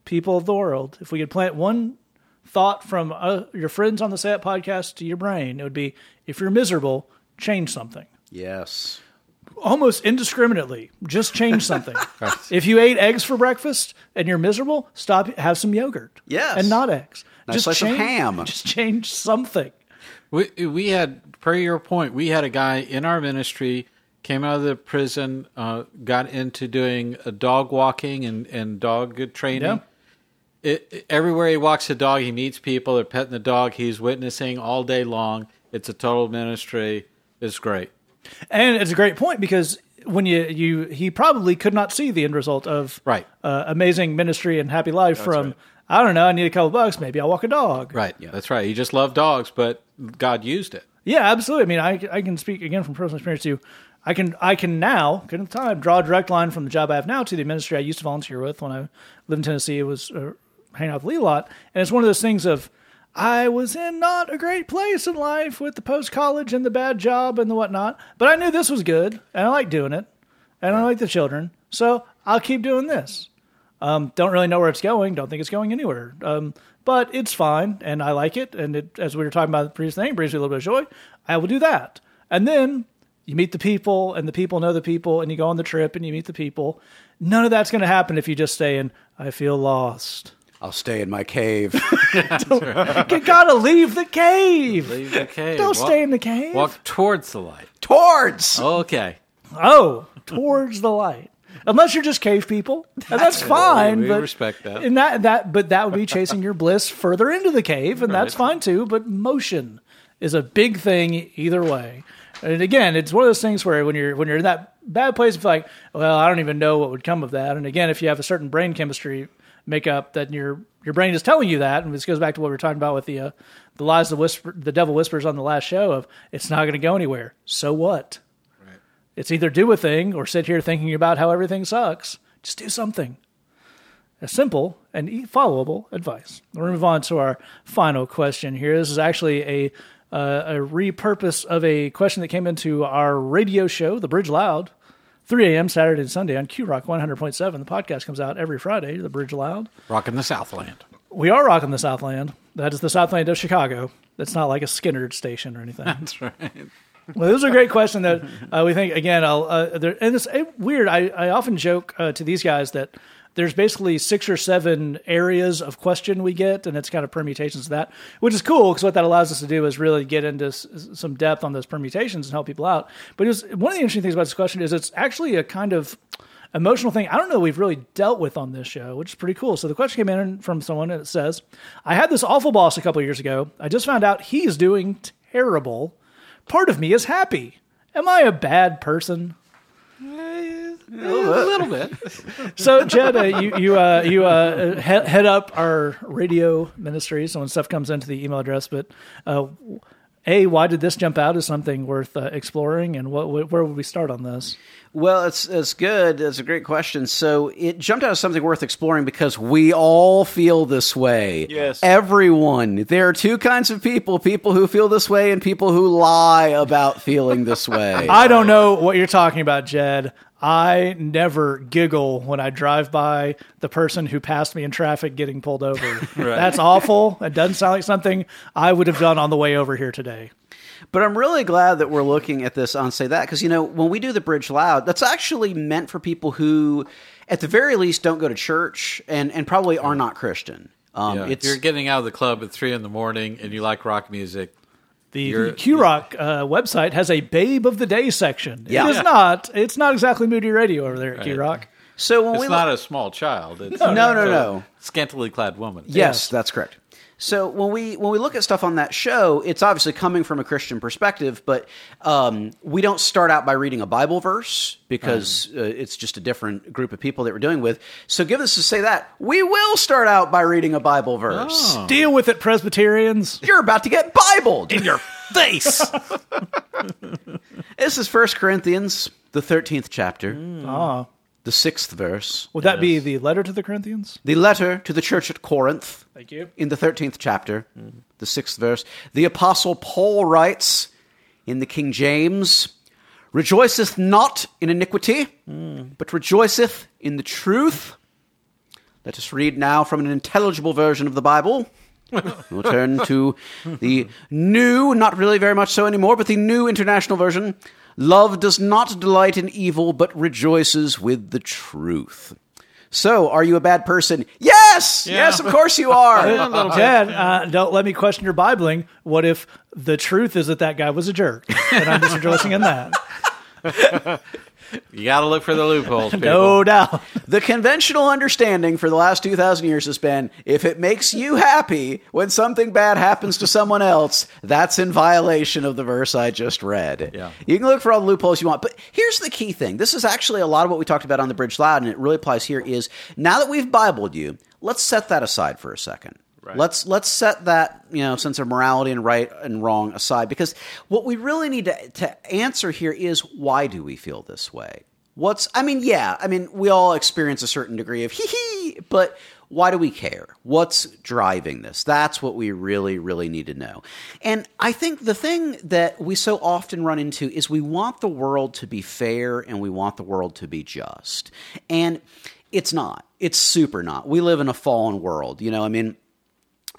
people of the world, if we could plant one thought from uh, your friends on the Sat podcast to your brain, it would be: if you're miserable, change something. Yes. Almost indiscriminately, just change something. If you ate eggs for breakfast and you're miserable, stop. Have some yogurt. Yes. and not eggs. Nice just slice of change, ham. Just change something. We we had per your point, we had a guy in our ministry came out of the prison, uh, got into doing uh, dog walking and and dog training. Yeah. It, everywhere he walks the dog, he meets people. They're petting the dog. He's witnessing all day long. It's a total ministry. It's great. And it's a great point because when you you he probably could not see the end result of Right. uh, amazing ministry and happy life from right. I don't know I need a couple bucks maybe I'll walk a dog Right. Yeah, that's right. He just loved dogs, but God used it. yeah absolutely I mean I I can speak again from personal experience too I can I can now the time draw a direct line from the job I have now to the ministry I used to volunteer with when I lived in Tennessee it was uh, hanging out with Lee a lot and it's one of those things of I was in not a great place in life with the post college and the bad job and the whatnot, but I knew this was good and I like doing it and I like the children, so I'll keep doing this. Um, don't really know where it's going. Don't think it's going anywhere. Um, but it's fine, and I like it. And it, as we were talking about the previous thing, brings me a little bit of joy. I will do that, and then you meet the people, and the people know the people, and you go on the trip, and you meet the people. None of that's going to happen if you just stay in. I feel lost. I'll stay in my cave. You gotta leave the cave. Leave the cave. Don't Walk- stay in the cave. Walk towards the light. Towards. Okay. Oh, towards the light. Unless you're just cave people, and that's, fine. We but respect that. And that that but that would be chasing your bliss further into the cave, and that's fine too. But motion is a big thing either way. And again, it's one of those things where when you're when you're in that bad place, it's like, well, I don't even know what would come of that. And again, if you have a certain brain chemistry makeup, that your your brain is telling you that, and this goes back to what we were talking about with the uh, the lies the whisper the devil whispers on the last show of it's not going to go anywhere. So what? It's either do a thing or sit here thinking about how everything sucks. Just do something. A simple and followable advice. We're going to move on to our final question here. This is actually a uh, a repurpose of a question that came into our radio show, The Bridge Loud, 3 a.m. Saturday and Sunday on Q Rock 100.7. The podcast comes out every Friday, The Bridge Loud. Rocking the Southland. We are rocking the Southland. That is the Southland of Chicago. That's not like a Skinner station or anything. That's right. Well, this is a great question that uh, we think again. I'll, uh, and it's uh, weird. I, I often joke uh, to these guys that there's basically six or seven areas of question we get, and it's kind of permutations of that, which is cool because what that allows us to do is really get into s- some depth on those permutations and help people out. But it was one of the interesting things about this question is it's actually a kind of emotional thing I don't know we've really dealt with on this show, which is pretty cool. So the question came in from someone and it says, I had this awful boss a couple years ago. I just found out he's doing terrible. Part of me is happy. Am I a bad person? A little bit. So, Jed, uh, you you uh, you uh, he- head up our radio ministry. So when stuff comes into the email address, but uh, a why did this jump out as something worth uh, exploring, and what where would we start on this? Well, it's it's good. It's a great question. So it jumped out as something worth exploring because we all feel this way. Yes. everyone. There are two kinds of people: people who feel this way and people who lie about feeling this way. I don't know what you're talking about, Jed. I never giggle when I drive by the person who passed me in traffic getting pulled over. That's awful. It doesn't sound like something I would have done on the way over here today. But I'm really glad that we're looking at this on say that because you know when we do the bridge loud, that's actually meant for people who, at the very least, don't go to church and and probably are not Christian. Um, Yeah. If you're getting out of the club at three in the morning and you like rock music, The You're- Q Rock uh, website has a Babe of the Day section. Yeah. It is not. It's not exactly Moody Radio over there at Q Rock. so when it's we not look- a small child. It's no no a no. scantily clad woman. Yes, that's correct. So when we when we look at stuff on that show, it's obviously coming from a Christian perspective, but um, we don't start out by reading a Bible verse because uh, it's just a different group of people that we're dealing with. So, give us to say that we will start out by reading a Bible verse. Deal with it, Presbyterians. You're about to get Bibled. In your face. This is First Corinthians, the thirteenth chapter, Ah. The sixth verse, Would that be the letter to the Corinthians? the letter to the church at Corinth. Thank you. in the 13th chapter, mm-hmm. the sixth verse, the apostle Paul writes in the King James, Rejoiceth not in iniquity, mm. but rejoiceth in the truth. Let us read now from an intelligible version of the Bible. we'll turn to the new, not really very much so anymore, but the new international version. Love does not delight in evil, but rejoices with the truth. So, are you a bad person? Yes! Yes, of course you are. Jed, uh, don't let me question your Bibling. What if the truth is that that guy was a jerk? And I'm just rejoicing in that. You got to look for the loopholes. People. No doubt. The conventional understanding for the last 2,000 years has been if it makes you happy when something bad happens to someone else, that's in violation of the verse I just read. Yeah. You can look for all the loopholes you want. But here's the key thing this is actually a lot of what we talked about on the Bridge Loud, and it really applies here is now that we've Bibled you, let's set that aside for a second. Let's let's set that you know sense of morality and right and wrong aside because what we really need to, to answer here is why do we feel this way? What's I mean, yeah, I mean we all experience a certain degree of hee hee, but why do we care? What's driving this? That's what we really, really need to know. And I think the thing that we so often run into is we want the world to be fair and we want the world to be just. And it's not. It's super not. We live in a fallen world. You know, I mean,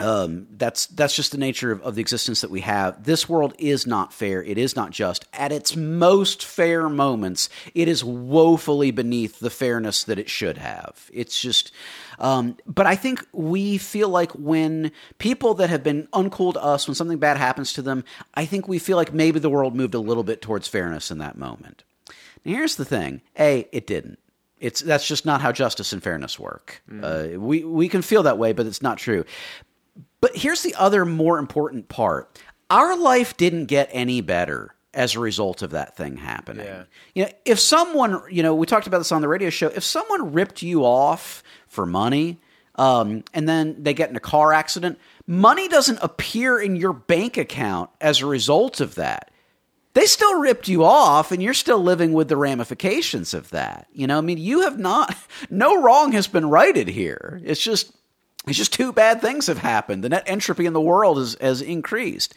um, that's that's just the nature of, of the existence that we have. This world is not fair. It is not just. At its most fair moments, it is woefully beneath the fairness that it should have. It's just. Um, but I think we feel like when people that have been uncool to us, when something bad happens to them, I think we feel like maybe the world moved a little bit towards fairness in that moment. Now, here's the thing: a, it didn't. It's that's just not how justice and fairness work. Uh, we we can feel that way, but it's not true. But here's the other more important part. Our life didn't get any better as a result of that thing happening. Yeah. You know, if someone, you know, we talked about this on the radio show, if someone ripped you off for money, um, and then they get in a car accident, money doesn't appear in your bank account as a result of that. They still ripped you off and you're still living with the ramifications of that. You know, I mean, you have not, no wrong has been righted here. It's just, it's just two bad things have happened. The net entropy in the world has, has increased.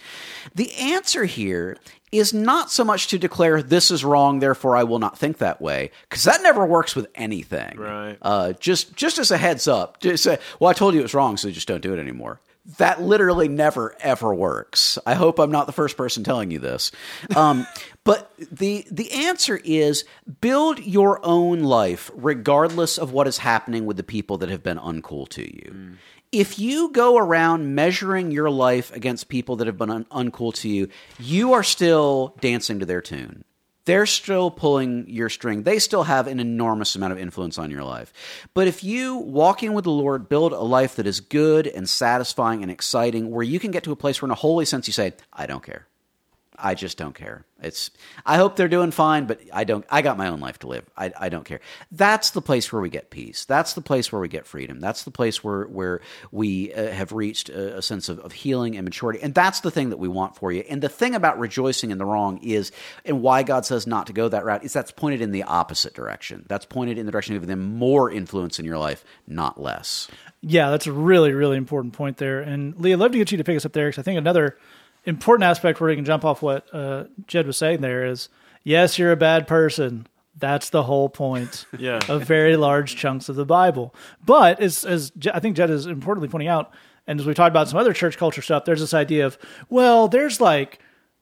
The answer here is not so much to declare this is wrong, therefore I will not think that way, because that never works with anything. Right. Uh, just just as a heads up, just say, well, I told you it was wrong, so just don't do it anymore. That literally never ever works. I hope I'm not the first person telling you this. Um, but the the answer is build your own life regardless of what is happening with the people that have been uncool to you. If you go around measuring your life against people that have been un- uncool to you, you are still dancing to their tune they're still pulling your string. They still have an enormous amount of influence on your life. But if you, walking with the Lord, build a life that is good and satisfying and exciting, where you can get to a place where, in a holy sense, you say, I don't care. I just don't care. It's. I hope they're doing fine, but I don't. I got my own life to live. I, I don't care. That's the place where we get peace. That's the place where we get freedom. That's the place where where we uh, have reached a, a sense of, of healing and maturity. And that's the thing that we want for you. And the thing about rejoicing in the wrong is, and why God says not to go that route is that's pointed in the opposite direction. That's pointed in the direction of them more influence in your life, not less. Yeah, that's a really, really important point there. And Lee, I'd love to get you to pick us up there because I think another important aspect where we can jump off what uh, Jed was saying there is yes, you're a bad person. That's the whole point Yeah. of very large chunks of the Bible. But as, as I think Jed is importantly pointing out, and as we talked about some other church culture stuff, there's this idea of, well, there's like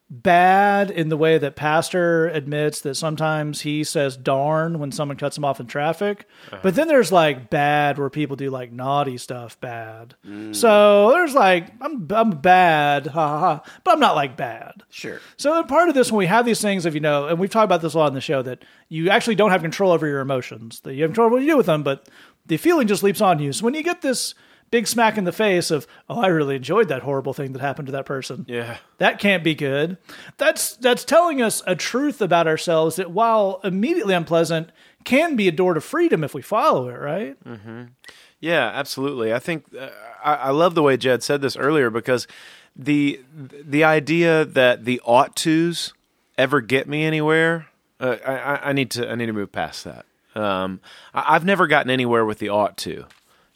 bad in the way that pastor admits that sometimes he says darn when someone cuts him off in traffic. Uh-huh. But then there's like bad where people do like naughty stuff bad. Mm. So there's like i'm i'm bad ha ha ha but i'm not like bad. Sure. so part of this when we have these things of you know and we've talked about this a lot on the show that you actually don't have control over your emotions. That you have control over what you do with them but the feeling just leaps on you. So when you get this big smack in the face of oh i really enjoyed that horrible thing that happened to that person Yeah. that can't be good. That's that's telling us a truth about ourselves that while immediately unpleasant can be a door to freedom if we follow it, right? Yeah, absolutely. I think uh, I, I love the way Jed said this earlier because the the idea that the ought tos ever get me anywhere, uh, I, I- I need to I need to move past that. Um, I, I've never gotten anywhere with the ought to.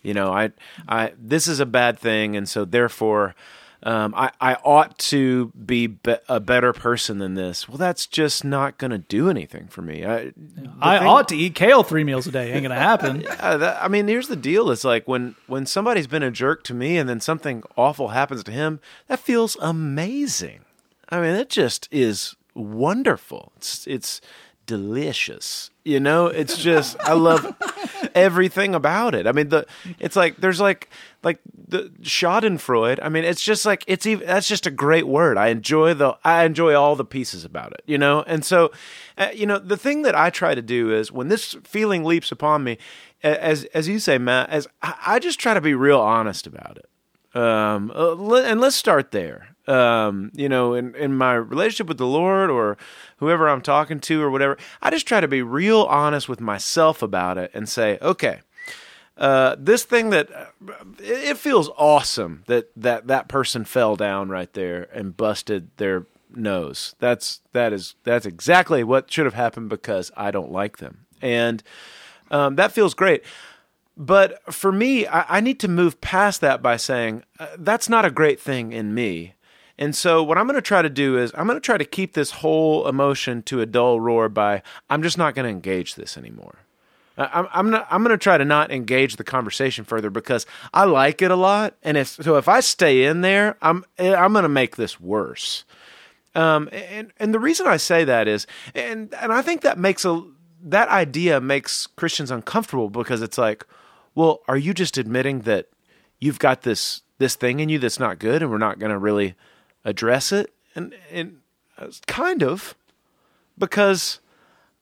You know, I I this is a bad thing, and so therefore. Um, I, I ought to be, be a better person than this. Well, that's just not going to do anything for me. I, I ought to eat kale three meals a day. Ain't gonna happen. yeah, that, I mean, here's the deal: it's like when when somebody's been a jerk to me, and then something awful happens to him. That feels amazing. I mean, it just is wonderful. It's it's delicious. You know, it's just I love everything about it. I mean, the it's like there's like like the Schadenfreude. I mean, it's just like it's even that's just a great word. I enjoy the I enjoy all the pieces about it. You know, and so uh, you know the thing that I try to do is when this feeling leaps upon me, as as you say, Matt, as I, just try to be real honest about it. Um, uh, and let's start there. Um, you know, in, in my relationship with the Lord or whoever I'm talking to or whatever, I just try to be real honest with myself about it and say, okay, uh, this thing that it it feels awesome that that that person fell down right there and busted their nose. That's that is that's exactly what should have happened because I don't like them, and um, that feels great. But for me, I, I need to move past that by saying uh, that's not a great thing in me. And so, what I'm going to try to do is, I'm going to try to keep this whole emotion to a dull roar by, I'm just not going to engage this anymore. I'm, I'm not. I'm going to try to not engage the conversation further because I like it a lot, and if so, if I stay in there, I'm I'm going to make this worse. Um, and and the reason I say that is, and and I think that makes a that idea makes Christians uncomfortable because it's like, well, are you just admitting that you've got this this thing in you that's not good, and we're not going to really address it? And and uh, kind of because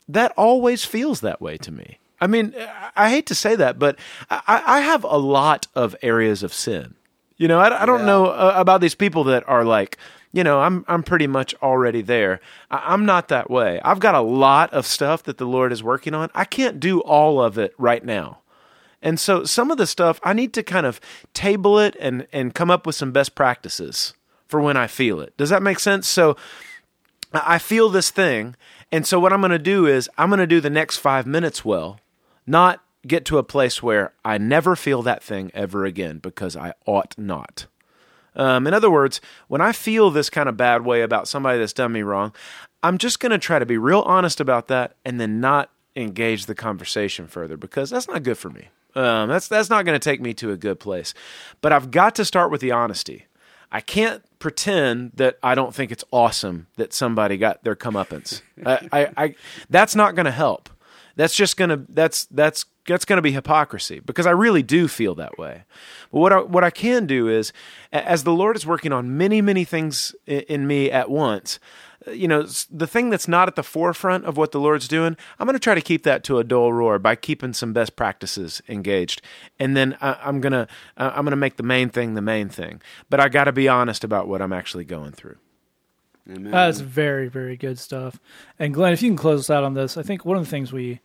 that always feels that way to me. I mean, I- hate to say that, but I, I have a lot of areas of sin. You know, I, I don't know uh, about these people that are like, you know, I'm I'm pretty much already there. I, I'm not that way. I've got a lot of stuff that the Lord is working on. I can't do all of it right now. And so some of the stuff I need to kind of table it and and come up with some best practices for when I feel it. Does that make sense? So I feel this thing, and so what I'm going to do is I'm going to do the next 5 minutes well, not get to a place where I never feel that thing ever again because I ought not. Um, in other words, when I feel this kind of bad way about somebody that's done me wrong, I'm just going to try to be real honest about that and then not engage the conversation further because that's not good for me. Um, that's that's not going to take me to a good place. But I've got to start with the honesty. I can't pretend that I don't think it's awesome that somebody got their comeuppance. I, I, I, that's not going to help. That's just going to that's that's that's going to be hypocrisy because I really do feel that way. But what I, what I can do is, as the Lord is working on many many things in, in me at once, uh, you know, the thing that's not at the forefront of what the Lord's doing, I'm going to try to keep that to a dull roar by keeping some best practices engaged, and then I, am gonna I'm gonna make the main thing the main thing. But I got to be honest about what I'm actually going through. Amen. That's very very good stuff. And Glenn, if you can close us out on this, I think one of the things we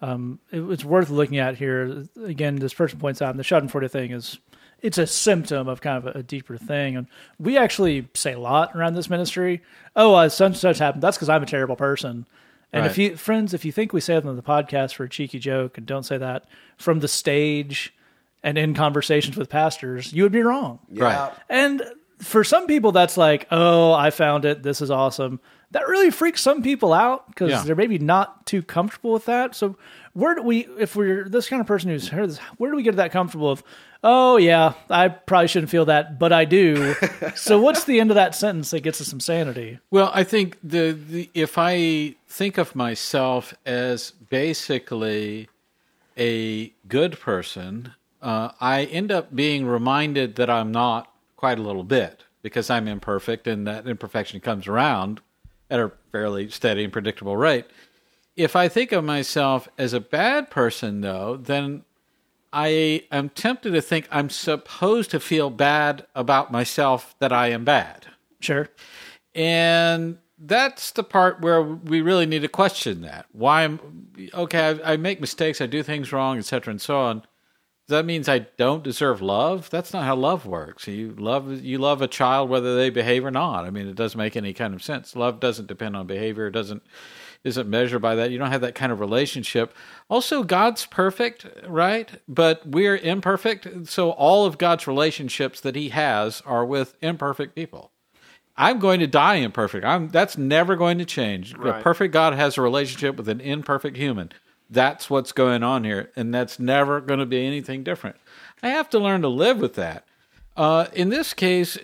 um, it, it's worth looking at here. Again, this person points out, and the Schadenfreude thing is it's a symptom of kind of a, deeper thing. And we actually say a lot around this ministry. Oh, uh, such and such happened. That's because I'm a terrible person. And right. if you friends, if you think we say it on the podcast for a cheeky joke and don't say that from the stage and in conversations with pastors, you would be wrong. Yeah. Right. And for some people, that's like, oh, I found it. This is awesome. That really freaks some people out because yeah. they're maybe not too comfortable with that. So where do we, if we're this kind of person who's heard this, where do we get that comfortable of? oh yeah, I probably shouldn't feel that, but I do. so what's the end of that sentence that gets us some sanity? Well, I think the, the if I think of myself as basically a good person, uh, I end up being reminded that I'm not quite a little bit because I'm imperfect and that imperfection comes around at a fairly steady and predictable rate. If I think of myself as a bad person, though, then I am tempted to think I'm supposed to feel bad about myself that I am bad. Sure. And that's the part where we really need to question that. Why am okay? I, I make mistakes, I do things wrong, etc., and so on. That means I don't deserve love. That's not how love works. You love you love a child whether they behave or not. I mean, it doesn't make any kind of sense. Love doesn't depend on behavior. It doesn't isn't measured by that. You don't have that kind of relationship. Also, God's perfect, right? But we're imperfect. So all of God's relationships that He has are with imperfect people. I'm going to die imperfect. I'm that's never going to change. Right. A perfect God has a relationship with an imperfect human. That's what's going on here, and that's never going to be anything different. I have to learn to live with that. Uh, in this case,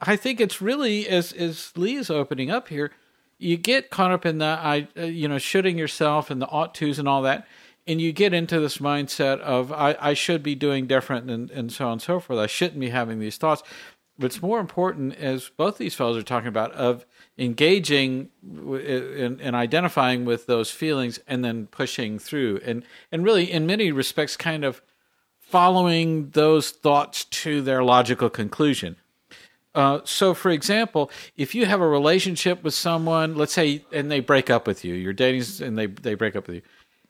I think it's really as as Lee is opening up here you get caught up in the I uh, you know shooting yourself and the ought tos and all that, and you get into this mindset of I, I should be doing different and, and so on and so forth. I shouldn't be having these thoughts. What's more important, as both these fellows are talking about, of engaging and, identifying with those feelings and then pushing through, and and really in many respects, kind of following those thoughts to their logical conclusion. Uh, so, for example, if you have a relationship with someone, let's say, and they break up with you, you're dating and they, they break up with you,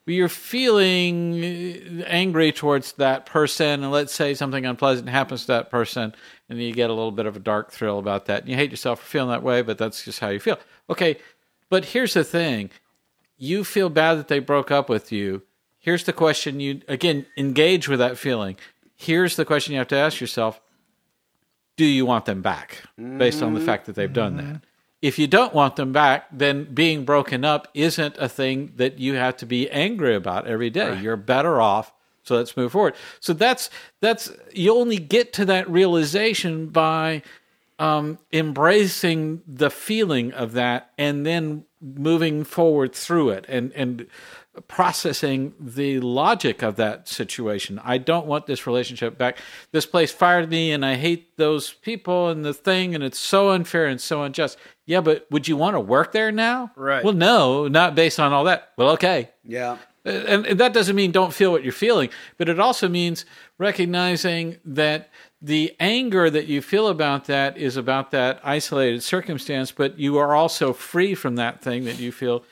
but you're feeling angry towards that person, and let's say something unpleasant happens to that person, and you get a little bit of a dark thrill about that, and you hate yourself for feeling that way, but that's just how you feel. Okay, but here's the thing you feel bad that they broke up with you. Here's the question you, again, engage with that feeling. Here's the question you have to ask yourself do you want them back based on the mm-hmm. fact that they've done that? Mm-hmm. If you don't want them back, then being broken up isn't a thing that you have to be angry about every day. You're better off. So let's move forward. So that's that's you only get to that realization by um, embracing the feeling of that and then moving forward through it and and processing the logic of that situation. I don't want this relationship back. This place fired me and I hate those people and the thing and it's so unfair and so unjust. Yeah, but would you want to work there now? Right. Well, no, not based on all that. Well, okay. Yeah. And, and that doesn't mean don't feel what you're feeling, but it also means recognizing that the anger that you feel about that is about that isolated circumstance, but you are also free from that thing that you feel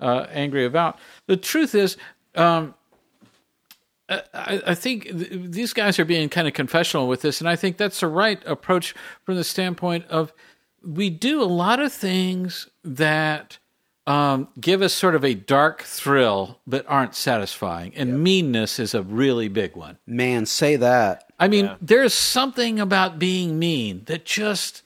uh, angry about. The truth is, um, I, I, think th- these guys are being kind of confessional with this, and I think that's the right approach from the standpoint of we do a lot of things that um, give us sort of a dark thrill, but aren't satisfying. And meanness is a really big one. Man, say that. I mean, there's something about being mean that just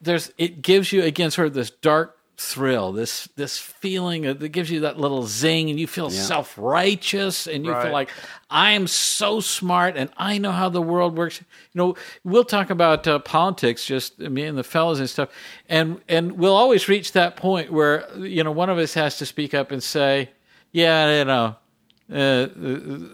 there's it gives you again sort of this dark thrill, this this feeling that gives you that little zing, and you feel self righteous, and you Right. feel like I am so smart, and I know how the world works. You know, we'll talk about uh, politics, just me and the fellas and stuff, and and we'll always reach that point where you know one of us has to speak up and say, yeah, you know uh,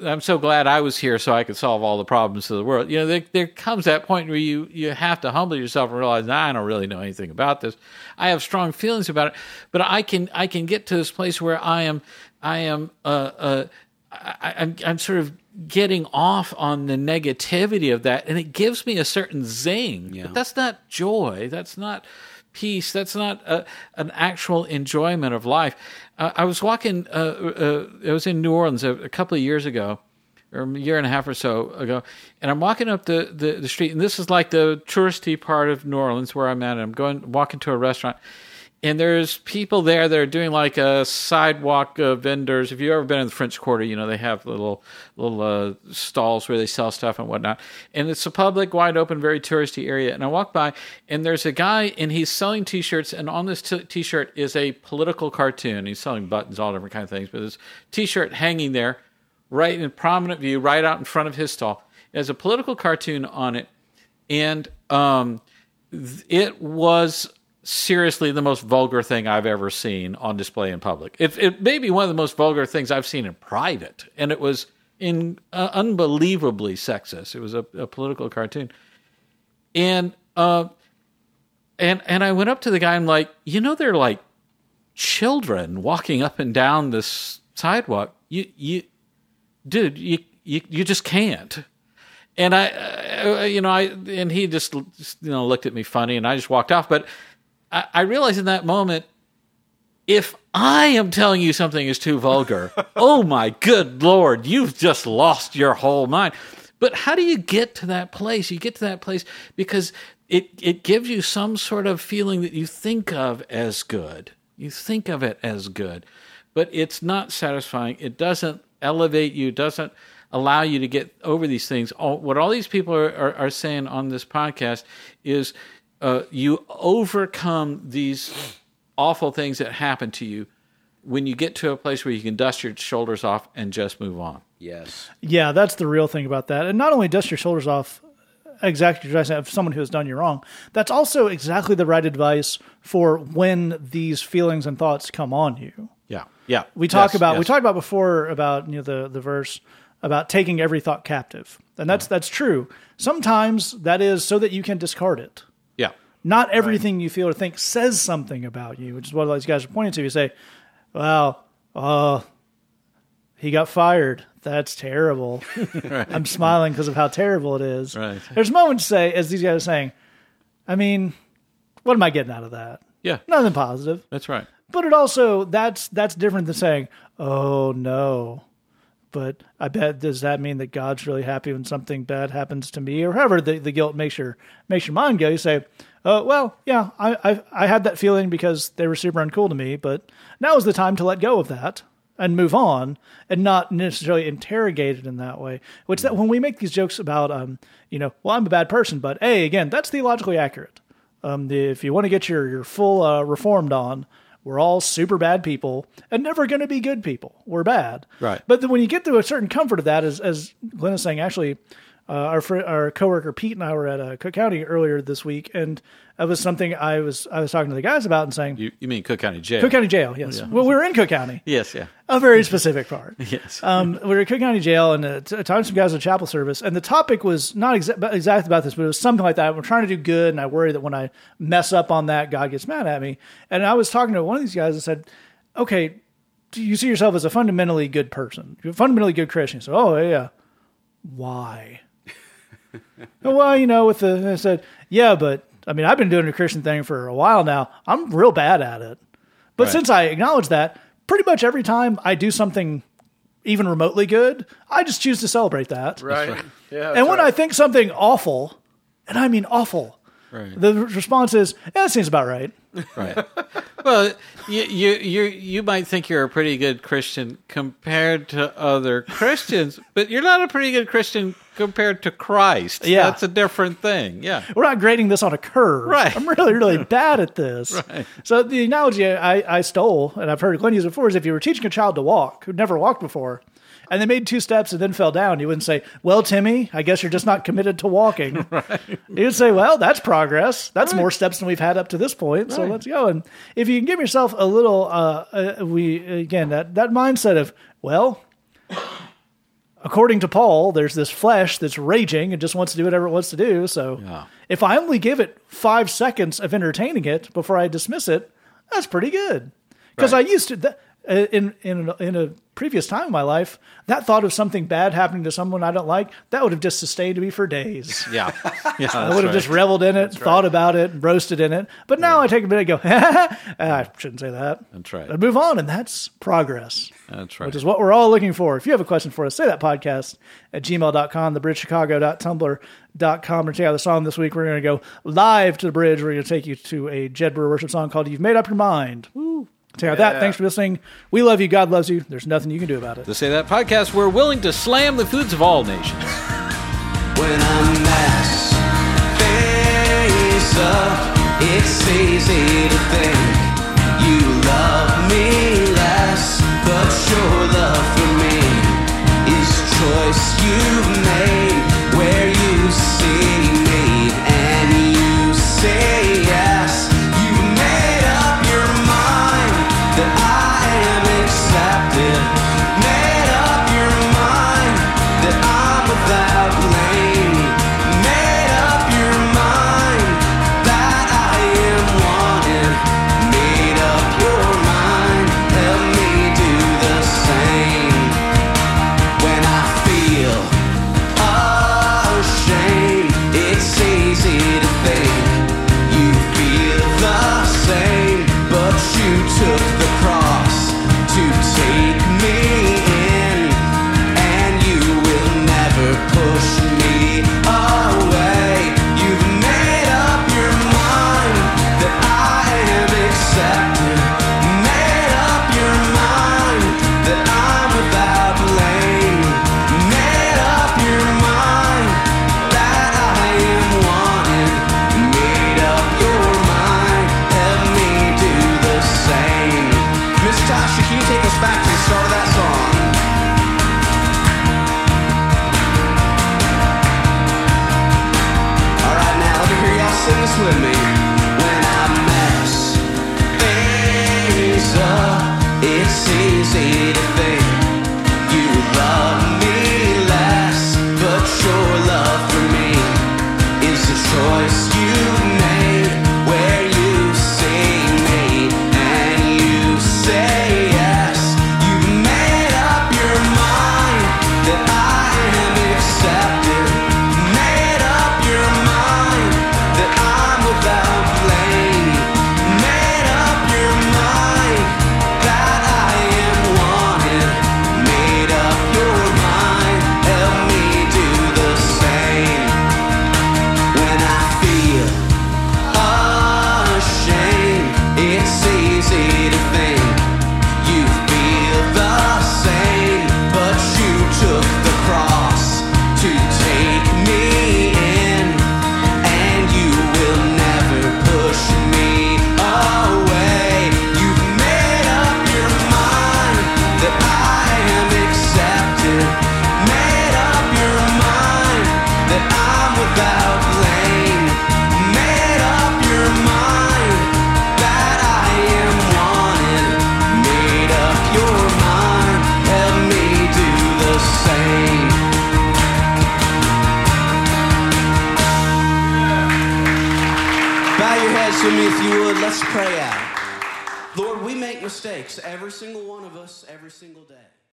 I'm so glad I was here so I could solve all the problems of the world. You know, there, there comes that point where you, you have to humble yourself and realize, nah, I don't really know anything about this. I have strong feelings about it, but I can I can get to this place where I am I am uh, uh, I, I'm I'm sort of getting off on the negativity of that, and it gives me a certain zing. But that's not joy. That's not peace. That's not a, an actual enjoyment of life. Uh, I was walking. Uh, uh, I was in New Orleans a, a couple of years ago, or a year and a half or so ago, and I'm walking up the, the, the street, and this is like the touristy part of New Orleans where I'm at. And I'm going walking to a restaurant, and there's people there that are doing like a sidewalk uh, vendors. If you've ever been in the French Quarter, you know they have little little uh, stalls where they sell stuff and whatnot. And it's a public, wide open, very touristy area. And I walk by, and there's a guy, and he's selling T-shirts. And on this T-shirt is a political cartoon. He's selling buttons, all different kind of things. But this T-shirt hanging there, right in prominent view, right out in front of his stall. Has a political cartoon on it, and um, it was seriously the most vulgar thing I've ever seen on display in public. It, it may be one of the most vulgar things I've seen in private, and it was in uh, unbelievably sexist. It was a, a political cartoon, and uh, and and I went up to the guy. I'm like, you know, they're like children walking up and down this sidewalk. You you, dude, you you you just can't. And I, uh, you know, I and he just you know looked at me funny, and I just walked off. But I, I realized in that moment, if I am telling you something is too vulgar, oh my good lord, you've just lost your whole mind. But how do you get to that place? You get to that place because it it gives you some sort of feeling that you think of as good. You think of it as good, but it's not satisfying. It doesn't elevate you. Doesn't allow you to get over these things. All, what all these people are, are, are saying on this podcast is uh, you overcome these awful things that happen to you when you get to a place where you can dust your shoulders off and just move on. Yes. Yeah, that's the real thing about that. And not only dust your shoulders off exactly as of someone who has done you wrong, that's also exactly the right advice for when these feelings and thoughts come on you. Yeah, yeah. We talk Yes, about we talked about before about you know the the verse about taking every thought captive. And that's that's true. Sometimes that is so that you can discard it. Yeah, Not everything you feel or think says something about you, which is what these guys are pointing to. You say, "Well, uh, he got fired. That's terrible." I'm smiling because of how terrible it is. Right. There's moments to say, as these guys are saying, "I mean, what am I getting out of that? yeah. Nothing positive." That's right. But it also that's that's different than saying, "Oh no." But I bet does that mean that God's really happy when something bad happens to me, or however the, the guilt makes your makes your mind go? You say, "Oh well, yeah, I, I I had that feeling because they were super uncool to me, but now is the time to let go of that and move on, and not necessarily interrogate it in that way." Which that when we make these jokes about, um, you know, well, I'm a bad person, but hey, again, that's theologically accurate. Um, the, if you want to get your your full uh, reformed on, we're all super bad people and never going to be good people. We're bad, Right. But then when you get to a certain comfort of that, as as Glenn is saying, actually, uh, our fr- our coworker Pete and I were at uh, Cook County earlier this week, and that was something I was I was talking to the guys about and saying, You, you mean Cook County Jail? Cook County Jail, yes. Well, we were in Cook County, Yes, yeah. a very specific part. Yes. Um, we were at Cook County Jail and uh, t- talking to some guys at chapel service, and the topic was not exa- exactly about this, but it was something like that. We're trying to do good, and I worry that when I mess up on that, God gets mad at me. And I was talking to one of these guys and said, "Okay, do you see yourself as a fundamentally good person, You're a fundamentally good Christian?" He said, "Oh yeah, why?" well, you know, with the I said, "Yeah, but I mean, I've been doing the Christian thing for a while now. I'm real bad at it." But Right. since I acknowledge that, pretty much every time I do something even remotely good, I just choose to celebrate that. Right. Yeah. and when I think something awful, and I mean awful, Right. the response is, "Yeah, that seems about right." Right. Well, you, you you you might think you're a pretty good Christian compared to other Christians, but you're not a pretty good Christian compared to Christ. Yeah. that's a different thing. Yeah, We're not grading this on a curve. Right. I'm really, really bad at this. Right. So the analogy I, I stole, and I've heard Glenn use before, is if you were teaching a child to walk who'd never walked before, and they made two steps and then fell down, you wouldn't say, "Well, Timmy, I guess you're just not committed to walking." right. You'd say, "Well, that's progress. That's more steps than we've had up to this point. So let's go." And if you can give yourself a little, uh, uh, we again that that mindset of, well, according to Paul, there's this flesh that's raging and just wants to do whatever it wants to do. So Yeah. if I only give it five seconds of entertaining it before I dismiss it, that's pretty good. Because I used to uh, Uh, in in in a previous time in my life, that thought of something bad happening to someone I don't like, that would have just sustained me for days. yeah, yeah. I would have just reveled in it, thought about it, and roasted in it. But now I take a minute and go, ah, I shouldn't say that. That's right. I move on, and that's progress That's right. which is what we're all looking for. If you have a question for us, say that podcast at gmail.com, thebridgechicago.tumblr.com, and check out the song this week. We're going to go live to the bridge. We're going to take you to a Jed Brewer worship song called You've Made Up Your Mind. Woo. Check out that. Thanks for listening. We love you. God loves you. There's nothing you can do about it. to say that podcast, we're willing to slam the foods of all nations. when I mess face up. It's easy to think you love me less, but your love for me is choice you've made where you see